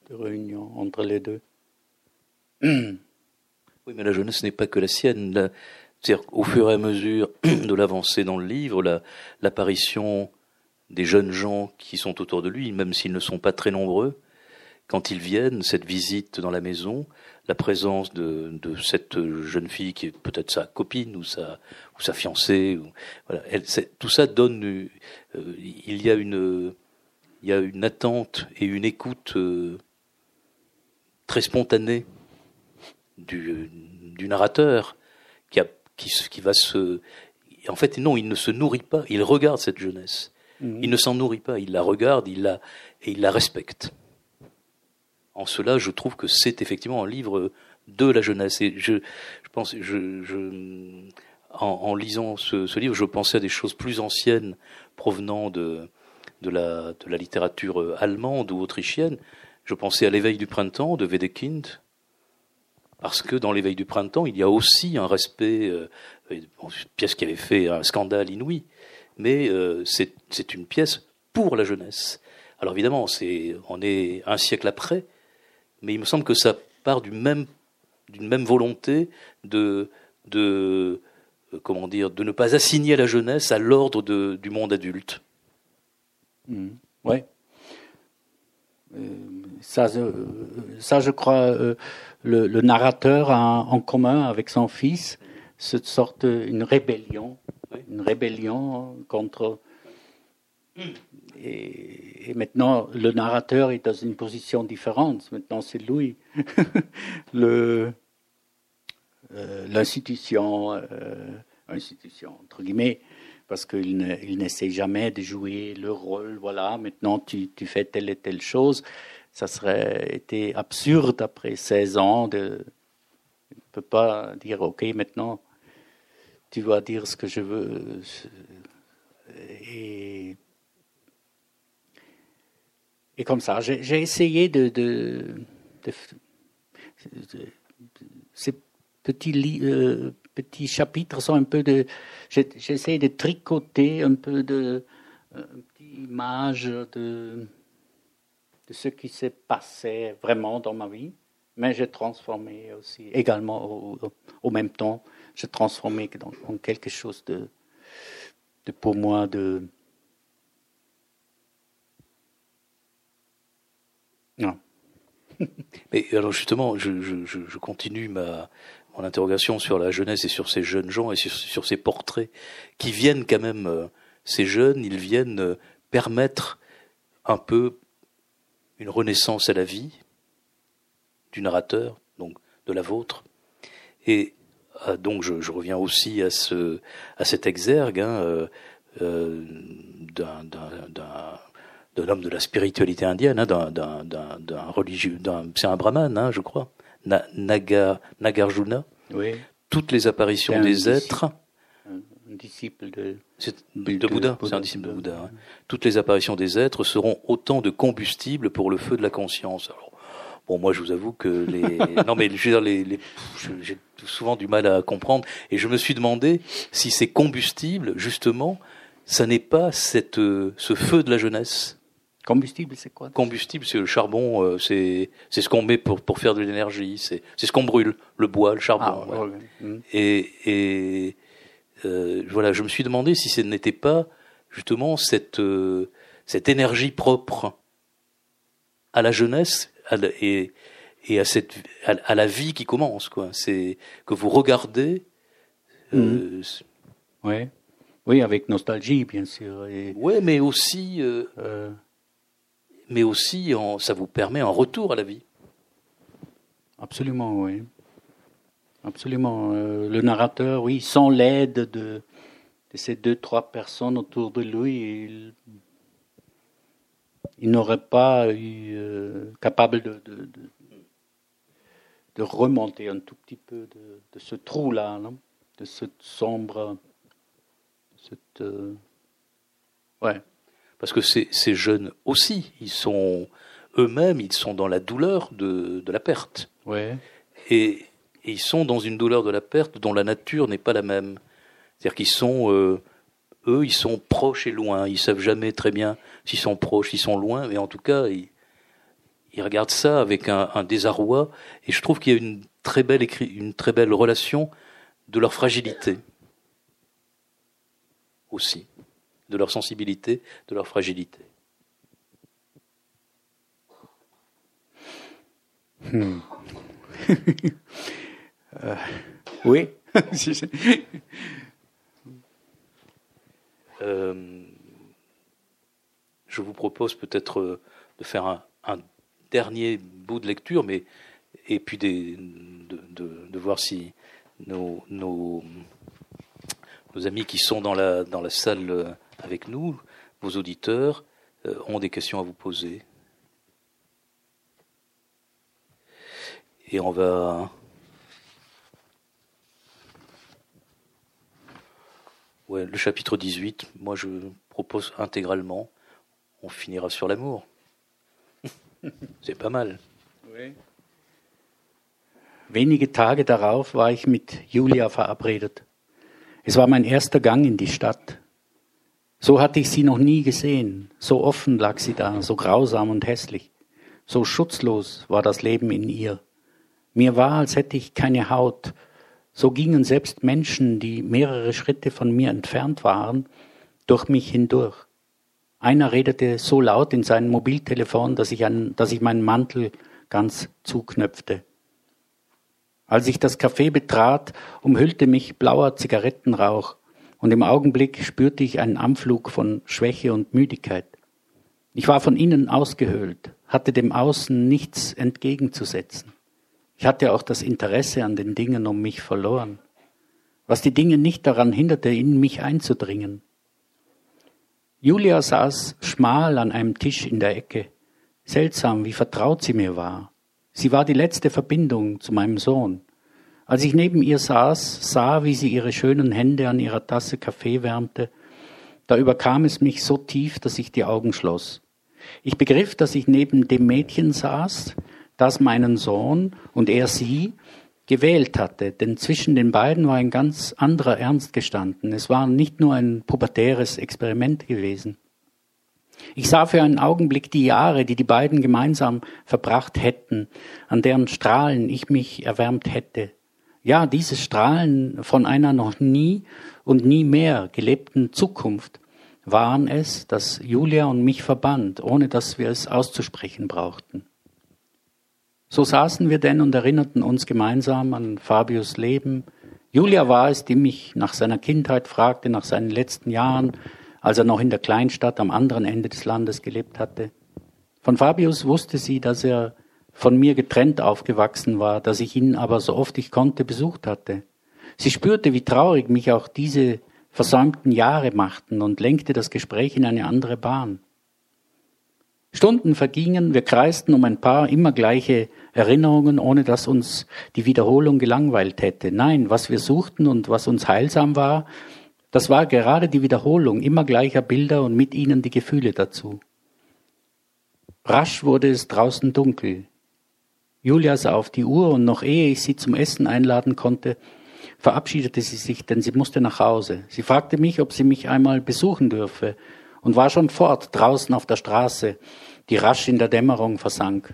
de réunion entre les deux. Oui, mais la jeunesse n'est pas que la sienne. C'est-à-dire au fur et à mesure de l'avancée dans le livre, l'apparition des jeunes gens qui sont autour de lui, même s'ils ne sont pas très nombreux, quand ils viennent, cette visite dans la maison, la présence de, de cette jeune fille qui est peut-être sa copine ou sa, ou sa fiancée. Ou, voilà, elle, tout ça donne. Euh, il y a une, il y a une attente et une écoute euh, très spontanée du, du narrateur qui, a, qui, qui va se. En fait, non, il ne se nourrit pas. Il regarde cette jeunesse. Mmh. Il ne s'en nourrit pas. Il la regarde, il la et il la respecte en cela, je trouve que c'est effectivement un livre de la jeunesse. Et je, je pense, je, je en, en, lisant ce, ce, livre, je pensais à des choses plus anciennes provenant de, de, la, de la littérature allemande ou autrichienne. Je pensais à l'éveil du printemps de Wedekind, parce que dans l'éveil du printemps, il y a aussi un respect, euh, une pièce qui avait fait un scandale inouï, mais euh, c'est une pièce pour la jeunesse. Alors évidemment, c'est on est un siècle après, mais il me semble que ça part du même, d'une même volonté de, de, euh, comment dire, de ne pas assigner la jeunesse à l'ordre du monde adulte. Mmh. Ouais. Euh, ça, euh, ça, je crois, euh, le, le, narrateur a en commun avec son fils, cette sorte une rébellion, une rébellion contre. Et, maintenant, le narrateur est dans une position différente. Maintenant, c'est lui, euh, l'institution, euh, institution entre guillemets, parce qu'il n'essaie jamais de jouer le rôle. Voilà, maintenant tu, fais telle et telle chose. Ça serait été absurde après 16 ans de ne peut pas dire ok maintenant tu vas dire ce que je veux et et comme ça j'ai essayé de, ces petits euh, petits chapitres sont un peu de. J'essaie de tricoter un peu de. Euh, une petite image de, de ce qui s'est passé vraiment dans ma vie, mais j'ai transformé aussi, également au, au même temps, j'ai transformé en quelque chose de, de pour moi de. Mais alors justement, je, je, je continue ma, mon interrogation sur la jeunesse et sur ces jeunes gens et sur, ces portraits qui viennent quand même, euh, ces jeunes, ils viennent euh, permettre un peu une renaissance à la vie du narrateur, donc de la vôtre. Et euh, donc je, reviens aussi à, ce, à cet exergue hein, d'un, homme de la spiritualité indienne, hein, d'un, religieux, c'est un brahman, hein, je crois, Naga, Nagarjuna. Oui. Toutes les apparitions des êtres. Un disciple de, de, Bouddha. C'est un disciple de Bouddha. Toutes les apparitions des êtres seront autant de combustible pour le feu de la conscience. Alors, bon, moi, je vous avoue que les, non, mais je veux dire, les, les... j'ai souvent du mal à comprendre. Et je me suis demandé si ces combustibles, justement, ça n'est pas cette, euh, ce feu de la jeunesse Combustible, c'est quoi Combustible, c'est le charbon, euh, c'est c'est ce qu'on met pour pour faire de l'énergie, c'est c'est ce qu'on brûle, le bois, le charbon. Ah, mm. Et et euh, voilà, je me suis demandé si ce n'était pas justement cette euh, cette énergie propre à la jeunesse et et à cette à, la vie qui commence quoi. C'est que vous regardez. Mm. Oui, avec nostalgie bien sûr. Oui, mais aussi mais aussi ça vous permet un retour à la vie. Absolument, oui. Absolument. Euh, le narrateur, oui, sans l'aide de, ces deux, trois personnes autour de lui, il, n'aurait pas eu euh, capable de, de, remonter un tout petit peu de, ce trou-là, de cette sombre, cette, euh, ouais, parce que ces, ces jeunes aussi, ils sont eux-mêmes, ils sont dans la douleur de, de la perte. Ouais. Et, ils sont dans une douleur de la perte dont la nature n'est pas la même. C'est-à-dire qu'ils sont, euh, eux, ils sont proches et loin. Ils savent jamais très bien s'ils sont proches, s'ils sont loin, mais en tout cas, ils, ils regardent ça avec un, un, désarroi. Et je trouve qu'il y a une très belle, une très belle relation de leur fragilité aussi de leur sensibilité, de leur fragilité. Hmm. euh, oui. euh, je vous propose peut-être euh, de faire un, un, dernier bout de lecture, mais et puis des, de, de, de, voir si nos, nos, nos, amis qui sont dans la, dans la salle avec nous, vos auditeurs, euh, ont des questions à vous poser. Et on va... Ouais, le chapitre 18, moi je propose intégralement, on finira sur l'amour. C'est pas mal. Oui. Wenige Tage darauf war ich mit Julia verabredet. Es war mein erster Gang in die Stadt. So hatte ich sie noch nie gesehen. So offen lag sie da, so grausam und hässlich. So schutzlos war das Leben in ihr. Mir war, als hätte ich keine Haut. So gingen selbst Menschen, die mehrere Schritte von mir entfernt waren, durch mich hindurch. Einer redete so laut in sein Mobiltelefon, dass ich, an, dass ich meinen Mantel ganz zuknöpfte. Als ich das Café betrat, umhüllte mich blauer Zigarettenrauch und im Augenblick spürte ich einen Anflug von Schwäche und Müdigkeit. Ich war von innen ausgehöhlt, hatte dem Außen nichts entgegenzusetzen. Ich hatte auch das Interesse an den Dingen um mich verloren, was die Dinge nicht daran hinderte, in mich einzudringen. Julia saß schmal an einem Tisch in der Ecke. Seltsam, wie vertraut sie mir war. Sie war die letzte Verbindung zu meinem Sohn. Als ich neben ihr saß, sah, wie sie ihre schönen Hände an ihrer Tasse Kaffee wärmte, da überkam es mich so tief, dass ich die Augen schloss. Ich begriff, dass ich neben dem Mädchen saß, das meinen Sohn und er sie gewählt hatte, denn zwischen den beiden war ein ganz anderer Ernst gestanden. Es war nicht nur ein pubertäres Experiment gewesen. Ich sah für einen Augenblick die Jahre, die die beiden gemeinsam verbracht hätten, an deren Strahlen ich mich erwärmt hätte. Ja, dieses Strahlen von einer noch nie und nie mehr gelebten Zukunft waren es, das Julia und mich verband, ohne dass wir es auszusprechen brauchten. So saßen wir denn und erinnerten uns gemeinsam an Fabius Leben. Julia war es, die mich nach seiner Kindheit fragte, nach seinen letzten Jahren, als er noch in der Kleinstadt am anderen Ende des Landes gelebt hatte. Von Fabius wusste sie, dass er von mir getrennt aufgewachsen war, dass ich ihn aber so oft ich konnte besucht hatte. Sie spürte, wie traurig mich auch diese versäumten Jahre machten und lenkte das Gespräch in eine andere Bahn. Stunden vergingen, wir kreisten um ein paar immer gleiche Erinnerungen, ohne dass uns die Wiederholung gelangweilt hätte. Nein, was wir suchten und was uns heilsam war, das war gerade die Wiederholung immer gleicher Bilder und mit ihnen die Gefühle dazu. Rasch wurde es draußen dunkel. Julia sah auf die Uhr und noch ehe ich sie zum Essen einladen konnte, verabschiedete sie sich, denn sie musste nach Hause. Sie fragte mich, ob sie mich einmal besuchen dürfe und war schon fort draußen auf der Straße, die rasch in der Dämmerung versank.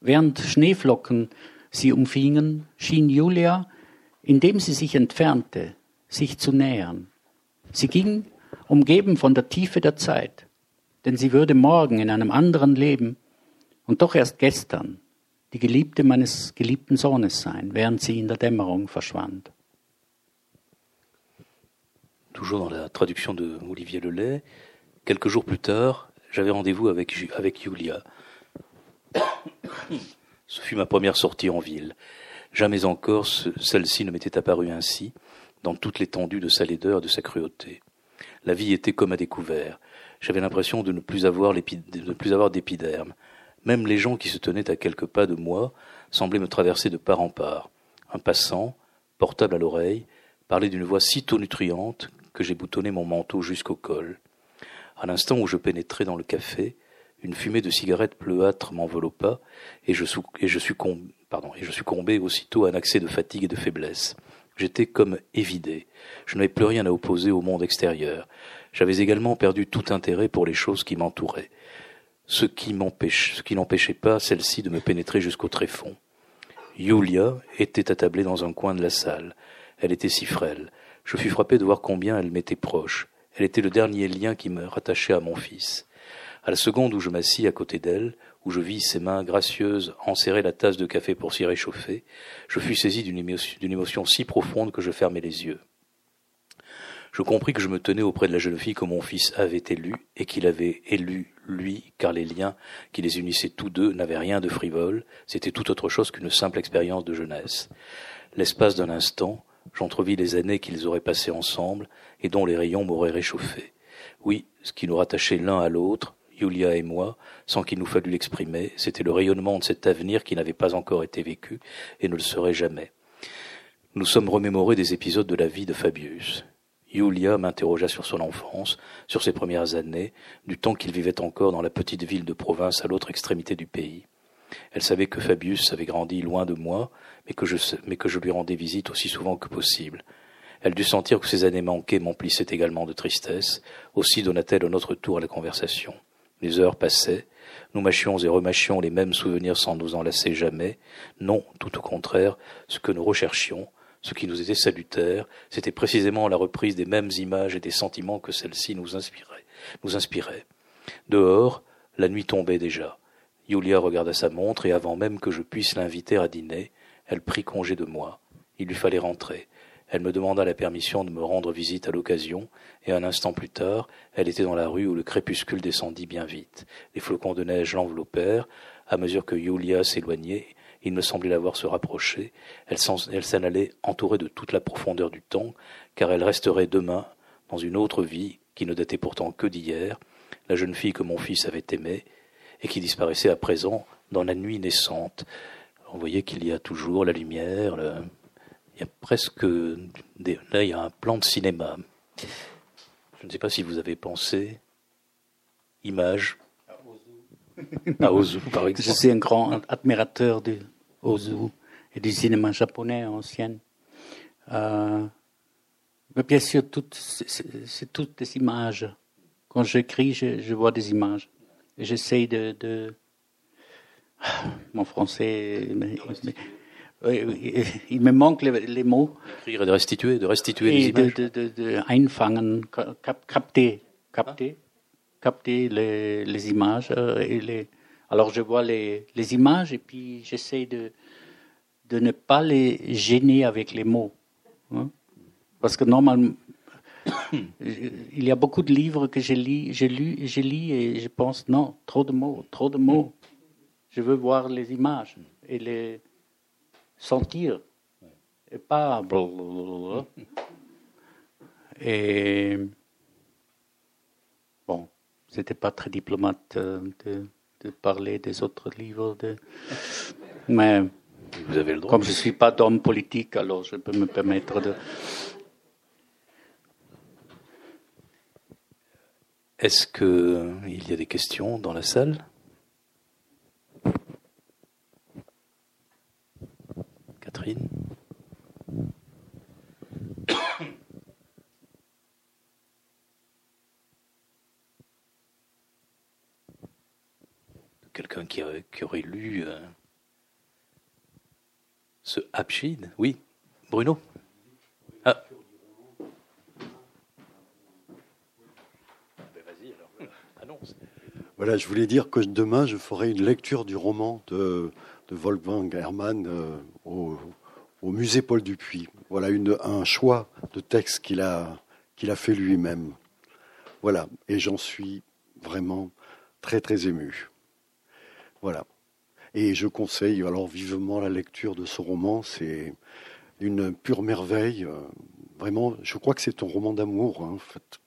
Während Schneeflocken sie umfingen, schien Julia, indem sie sich entfernte, sich zu nähern. Sie ging, umgeben von der Tiefe der Zeit, denn sie würde morgen in einem anderen Leben doch erst gestern die Geliebte meines geliebten Sohnes sein, während sie in der Dämmerung verschwand. toujours dans la traduction de Olivier Lelay, quelques jours plus tard, j'avais rendez-vous avec, Julia. Ce fut ma première sortie en ville. Jamais encore celle-ci ne m'était apparue ainsi, dans toute l'étendue de sa laideur, de sa cruauté. La vie était comme à découvert. J'avais l'impression de ne plus avoir de ne plus avoir d'épiderme. Même les gens qui se tenaient à quelques pas de moi semblaient me traverser de part en part. Un passant, portable à l'oreille, parlait d'une voix si tonitruante que j'ai boutonné mon manteau jusqu'au col. À l'instant où je pénétrais dans le café, une fumée de cigarette bleuâtre m'enveloppa et je, et succombais, pardon, et je succombais aussitôt à un accès de fatigue et de faiblesse. J'étais comme évidé. Je n'avais plus rien à opposer au monde extérieur. J'avais également perdu tout intérêt pour les choses qui m'entouraient. Ce qui ce n'empêchait pas celle-ci de me pénétrer jusqu'au tréfonds. Yulia était attablée dans un coin de la salle. Elle était si frêle. Je fus frappé de voir combien elle m'était proche. Elle était le dernier lien qui me rattachait à mon fils. À la seconde où je m'assis à côté d'elle, où je vis ses mains gracieuses enserrer la tasse de café pour s'y réchauffer, je fus saisi d'une émotion, émotion, si profonde que je fermai les yeux. Je compris que je me tenais auprès de la jeune fille que mon fils avait élue et qu'il avait élu lui, car les liens qui les unissaient tous deux n'avaient rien de frivole, c'était tout autre chose qu'une simple expérience de jeunesse. L'espace d'un instant, j'entrevis les années qu'ils auraient passées ensemble et dont les rayons m'auraient réchauffé. Oui, ce qui nous rattachait l'un à l'autre, Yulia et moi, sans qu'il nous fallût l'exprimer, c'était le rayonnement de cet avenir qui n'avait pas encore été vécu et ne le serait jamais. Nous sommes remémorés des épisodes de la vie de Fabius. Yulia m'interrogea sur son enfance, sur ses premières années, du temps qu'il vivait encore dans la petite ville de province à l'autre extrémité du pays. Elle savait que Fabius avait grandi loin de moi, mais que je, lui rendais visite aussi souvent que possible. Elle dut sentir que ces années manquées m'emplissaient également de tristesse, aussi donna-t-elle à notre tour à la conversation. Les heures passaient, nous mâchions et remâchions les mêmes souvenirs sans nous en lasser jamais. Non, tout au contraire, ce que nous recherchions, ce qui nous était salutaire, c'était précisément la reprise des mêmes images et des sentiments que celles-ci nous inspiraient. Dehors, la nuit tombait déjà. Yulia regarda sa montre et avant même que je puisse l'inviter à dîner, Elle prit congé de moi. Il lui fallait rentrer. Elle me demanda la permission de me rendre visite à l'occasion, et un instant plus tard, elle était dans la rue où le crépuscule descendit bien vite. Les flocons de neige l'enveloppèrent. À mesure que Yulia s'éloignait, il me semblait la voir se rapprocher. Elle s'en allait entourée de toute la profondeur du temps, car elle resterait demain, dans une autre vie, qui ne datait pourtant que d'hier, la jeune fille que mon fils avait aimée, et qui disparaissait à présent dans la nuit naissante. Vous voyez qu'il y a toujours la lumière, il y a presque des... là il y a un plan de cinéma. Je ne sais pas si vous avez pensé image à Ozu, par exemple. Je suis un grand admirateur de Ozu et du cinéma japonais ancien. Euh, mais bien sûr, c'est toutes des images. Quand j'écris, je, je, vois des images. J'essaye de, de, Mon français il me manque les, mots. Écrire et de restituer, de restituer les images. De, de, de, einfangen, capter, capter, capter les, les images. Et les... Alors je vois les, images et puis j'essaie de, de ne pas les gêner avec les mots. Hein. Parce que normalement, il y a beaucoup de livres que j'ai lu, j'ai lu et je pense non, trop de mots, trop de mots. Je veux voir les images et les sentir et pas et bon c'était pas très diplomate euh, de, parler des autres livres de mais vous avez le droit. comme je suis pas d'homme politique alors je peux me permettre de est-ce que il y a des questions dans la salle? Quelqu'un qui, qui, aurait lu euh, ce Abschied Oui, Bruno? Ah. Voilà, je voulais dire que demain, je ferai une lecture du roman de, de Wolfgang Hermann euh, au, au, musée Paul Dupuis. Voilà une, un choix de texte qu'il a, qu'il a fait lui-même. Voilà, et j'en suis vraiment très très ému. Voilà. Et je conseille alors vivement la lecture de ce roman. C'est une pure merveille. Euh, vraiment, je crois que c'est un roman d'amour. Hein, en fait,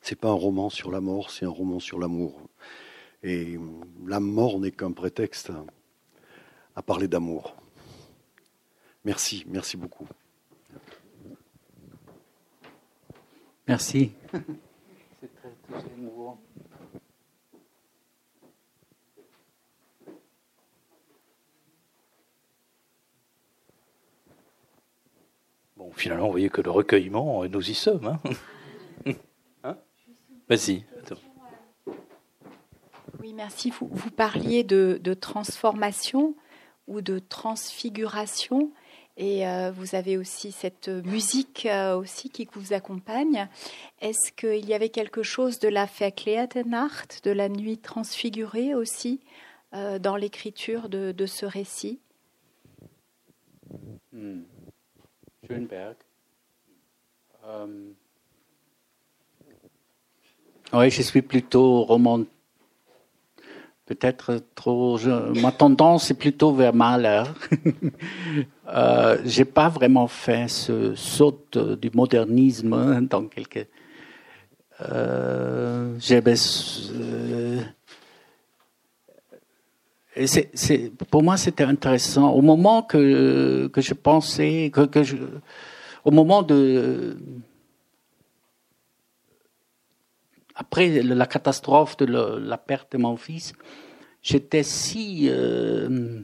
c'est pas un roman sur la mort, c'est un roman sur l'amour. Et la mort n'est qu'un prétexte à parler d'amour. Merci, merci beaucoup. Merci. C'est très, très émouvant. Bon, finalement, vous voyez que le recueillement, nous y sommes. Hein, hein? Vas-y. Oui, merci. Vous, vous parliez de, de, transformation ou de transfiguration. Et euh, vous avez aussi cette musique euh, aussi qui vous accompagne. Est-ce qu'il y avait quelque chose de la Verklärte de la nuit transfigurée aussi, euh, dans l'écriture de, de, ce récit? Hmm. Schönberg. Oui, je suis plutôt romantique peut-être trop. ma tendance est plutôt vers Mahler. euh, J'ai pas vraiment fait ce saut du modernisme dans quelques. Euh, euh, pour moi, c'était intéressant. Au moment que, je pensais, que, je, au moment de, après la catastrophe de la, perte de mon fils, j'étais si, euh,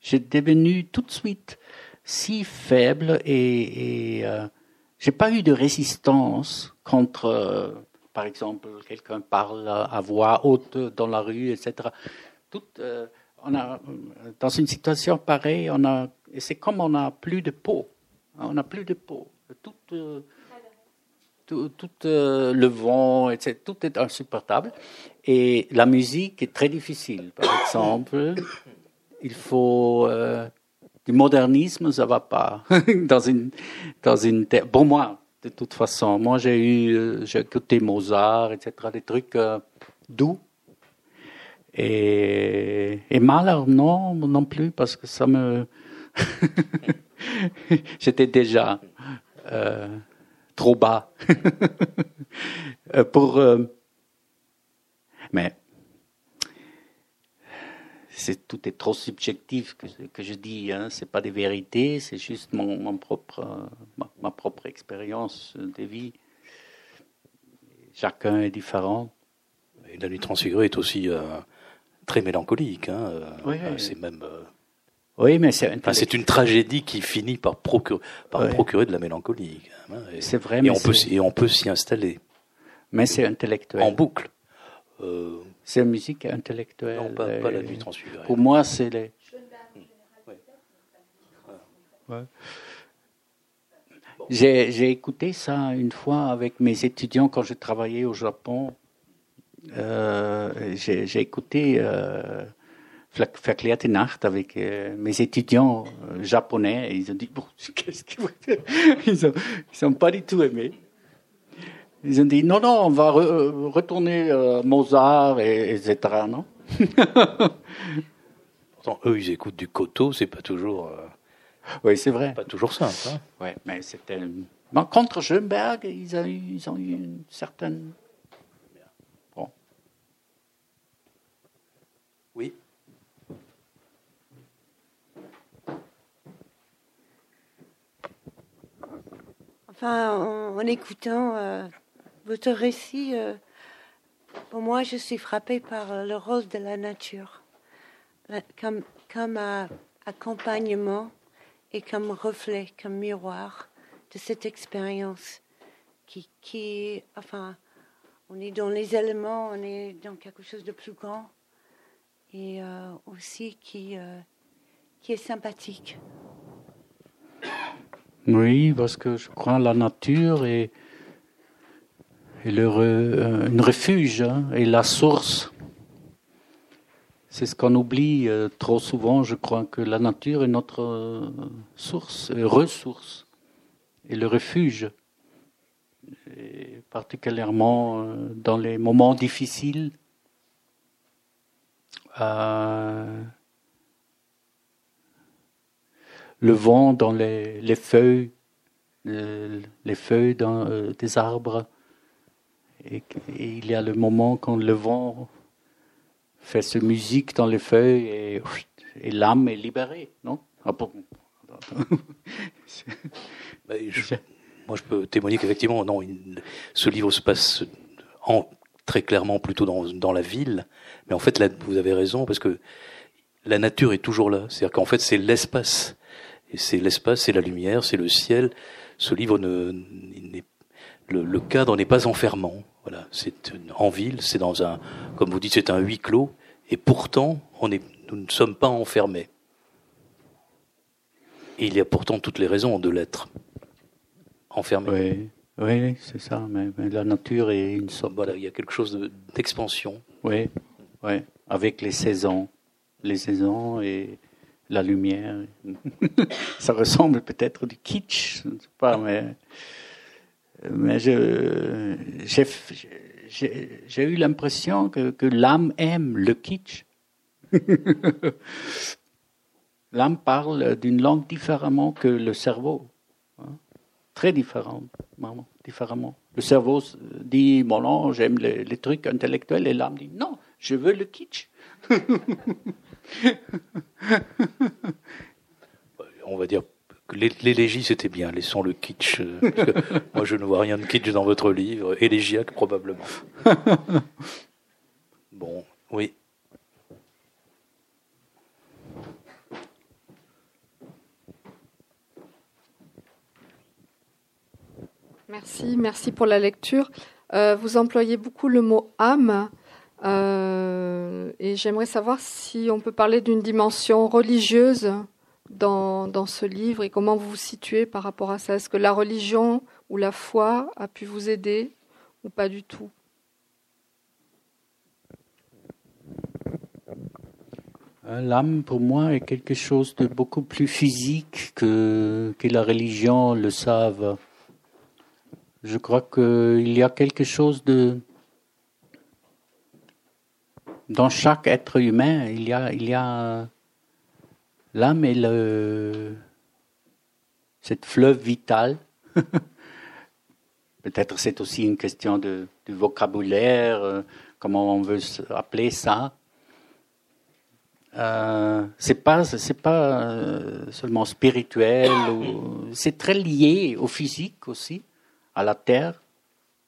j'ai devenu tout de suite si faible et, et euh, j'ai pas eu de résistance contre, euh, par exemple, quelqu'un parle à voix haute dans la rue, etc. Tout, euh, on a, dans une situation pareille, on a, et c'est comme on n'a plus de peau. On n'a plus de peau. Tout, tout, euh, le vent, etc., tout est insupportable. Et la musique est très difficile. Par exemple, il faut euh, du modernisme, ça va pas. dans une, dans une, bon moi, de toute façon, moi j'ai eu, euh, j'ai écouté Mozart, etc., des trucs euh, doux. Et, et Mahler, non, non plus, parce que ça me, j'étais déjà euh, trop bas pour. mais c'est tout est trop subjectif que, que je dis. Hein. C'est pas des vérités, c'est juste mon, mon propre, ma, propre expérience de vie. Chacun est différent. Et la nuit transfigurée est aussi euh, très mélancolique. Hein. Oui, c'est même. Euh, oui, mais c'est. Enfin, c'est une tragédie qui finit par, procurer, par procurer de la mélancolie. Hein. C'est vrai. Et, mais on peut, et on peut s'y installer. Mais c'est intellectuel. En boucle. Euh, c'est une musique intellectuelle. Non, pas, pas la nuit transfigurée. Pour moi, c'est les. Ouais. J'ai écouté ça une fois avec mes étudiants quand je travaillais au Japon. Euh, J'ai écouté euh, Verklärte Nacht avec euh, mes étudiants euh, japonais et ils ont dit bon, qu'est-ce qu'ils Ils n'ont pas du tout aimé. Ils ont dit non, non, on va retourner Mozart, et, etc. Non? Pourtant, eux, ils écoutent du Koto, c'est pas toujours. Oui, c'est vrai. Pas toujours simple. Hein. Oui, mais c'était. contre Schoenberg, ils ont, eu, ils ont eu une certaine. En, écoutant. Euh, votre récit, euh, pour moi, je suis frappée par euh, le rôle de la nature, comme, accompagnement et comme reflet, comme miroir de cette expérience qui, enfin, on est dans les éléments, on est dans quelque chose de plus grand et aussi qui est sympathique. Oui, parce que je crois la nature est et le euh, un refuge hein, et la source. C'est ce qu'on oublie euh, trop souvent, je crois, que la nature est notre euh, source, ressource, et le refuge, et particulièrement dans les moments difficiles. Le vent dans les, les feuilles, les feuilles dans, des arbres, et, il y a le moment quand le vent fait sa musique dans les feuilles et, l'âme est libérée, non? Ah Moi, je peux témoigner qu'effectivement, non, ce livre se passe très clairement plutôt dans, dans, la ville, mais en fait, là, vous avez raison, parce que la nature est toujours là. C'est-à-dire qu'en fait, c'est l'espace. Et c'est l'espace, c'est la lumière, c'est le ciel. Ce livre ne, n'est le, cadre n'est pas enfermant. Voilà, c'est en ville, c'est dans un, comme vous dites, c'est un huis clos, et pourtant, on est, nous ne sommes pas enfermés. Et il y a pourtant toutes les raisons de l'être enfermé. Oui, oui c'est ça. Mais, la nature est une sorte. Voilà, il y a quelque chose d'expansion. oui, oui, avec les saisons, les saisons et la lumière. ça ressemble peut-être du kitsch, je ne sais pas, mais mais j'ai eu l'impression que, que l'âme aime le kitsch. l'âme parle d'une langue différemment que le cerveau. Hein. Très différent, différemment. Le cerveau dit, bon non, j'aime les, les, trucs intellectuels, et l'âme dit, non, je veux le kitsch. On va dire L'élégie, c'était bien. Laissons le kitsch. Euh, moi, je ne vois rien de kitsch dans votre livre. Élégiaque, probablement. Bon, oui. Merci, merci pour la lecture. Euh, vous employez beaucoup le mot âme. Euh, et j'aimerais savoir si on peut parler d'une dimension religieuse dans, dans, ce livre et comment vous vous situez par rapport à ça Est-ce que la religion ou la foi a pu vous aider ou pas du tout? Euh, l'âme, pour moi, est quelque chose de beaucoup plus physique que, que la religion le savent. Je crois qu'il y a quelque chose de... Dans chaque être humain, il y a, l'âme et le, cette fleuve vital. Peut-être c'est aussi une question de, vocabulaire, euh, comment on veut appeler ça. Euh, c'est pas euh, seulement spirituel c'est très lié au physique aussi à la terre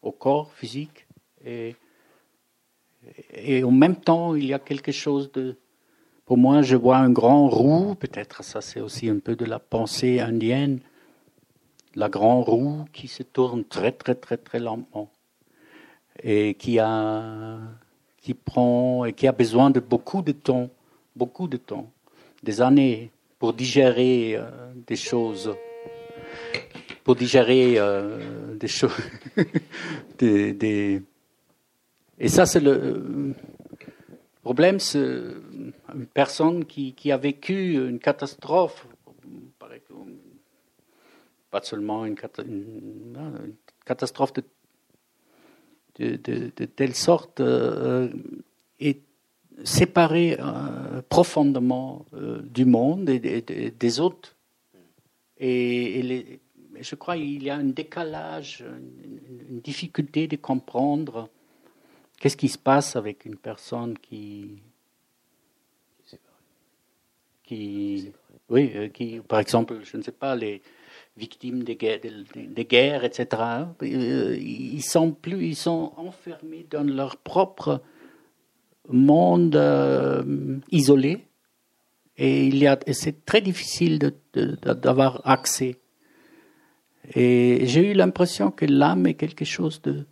au corps physique et et en même temps il y a quelque chose de pour moi je vois un grand roue peut-être ça c'est aussi un peu de la pensée indienne. La grande roue qui se tourne très très très très lentement. Et qui a qui prend et qui a besoin de beaucoup de temps beaucoup de temps, des années, pour digérer euh, des choses, pour digérer euh, des choses. des, Et ça, c'est le problème. C'est une personne qui, a vécu une catastrophe, pas seulement une, catastrophe de, telle sorte, euh, est séparé euh, profondément euh, du monde et, des autres. Et, je crois qu'il y a un décalage, une, difficulté de comprendre qu'est-ce qui se passe avec une personne qui. qui oui, euh, qui, par exemple, je ne sais pas, les victimes des guerres, des, guerres etc., ils sont plus, ils sont enfermés dans leur propre monde euh, isolé et il y a, c'est très difficile d'avoir accès. Et j'ai eu l'impression que l'âme est quelque chose de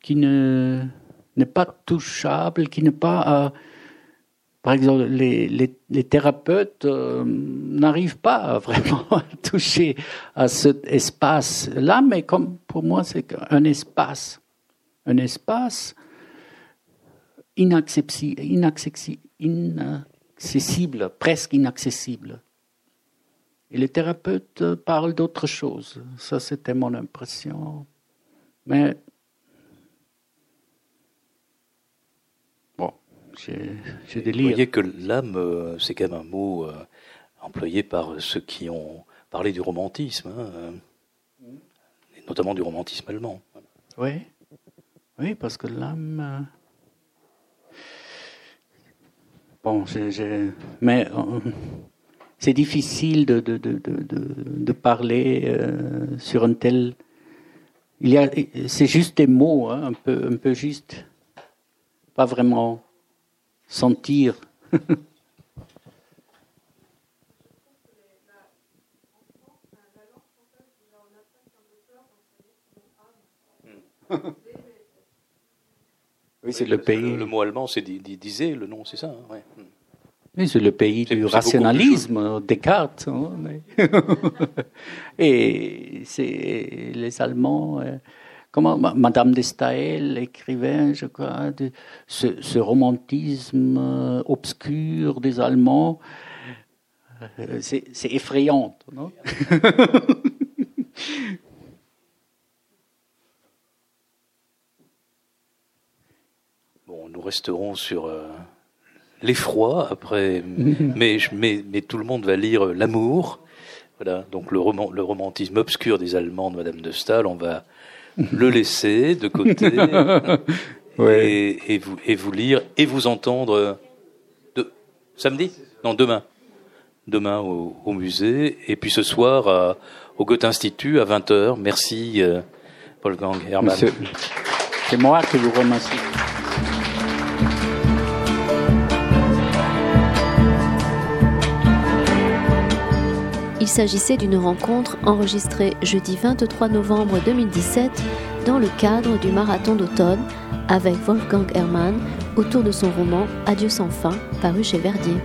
qui ne n'est pas touchable, qui n'est pas par exemple, les, les, thérapeutes euh, n'arrivent pas vraiment à toucher à cet espace. L'âme est comme, pour moi, c'est un espace. Un espace inaccessible, presque inaccessible. Et les thérapeutes parlent d'autre chose. Ça, c'était mon impression. Mais Vous voyez que l'âme, euh, c'est quand même un mot euh, employé par ceux qui ont parlé du romantisme, hein, euh, et notamment du romantisme allemand. Oui, oui, parce que l'âme Bon, mais euh, c'est difficile de, de, de, de parler euh, sur un tel. Il y a, c'est juste des mots, hein, un peu, un peu juste, pas vraiment sentir. Oui, c'est le pays. Le, mot allemand, c'est disait, le nom, c'est ça. Hein, oui, c'est le pays du rationalisme, Descartes. Hein, et c'est les Allemands. Euh, comment Madame de Staël écrivait, je crois, de, ce, ce, romantisme euh, obscur des Allemands. Euh, c'est effrayant, non nous resterons sur euh, l'effroi après, mais, mais, mais, tout le monde va lire l'amour. Voilà, donc le, roman, le romantisme obscur des Allemands de Madame de Stahl, on va le laisser de côté et, vous, et vous lire et vous entendre de, samedi? Non, demain. Demain au, musée et puis ce soir au Goethe Institut à 20h. Merci euh, Paul Gang Hermann. C'est moi qui vous remercie. S'agissait d'une rencontre enregistrée jeudi 23 novembre 2017 dans le cadre du marathon d'automne avec Wolfgang Hermann autour de son roman Adieu sans fin paru chez Verdier.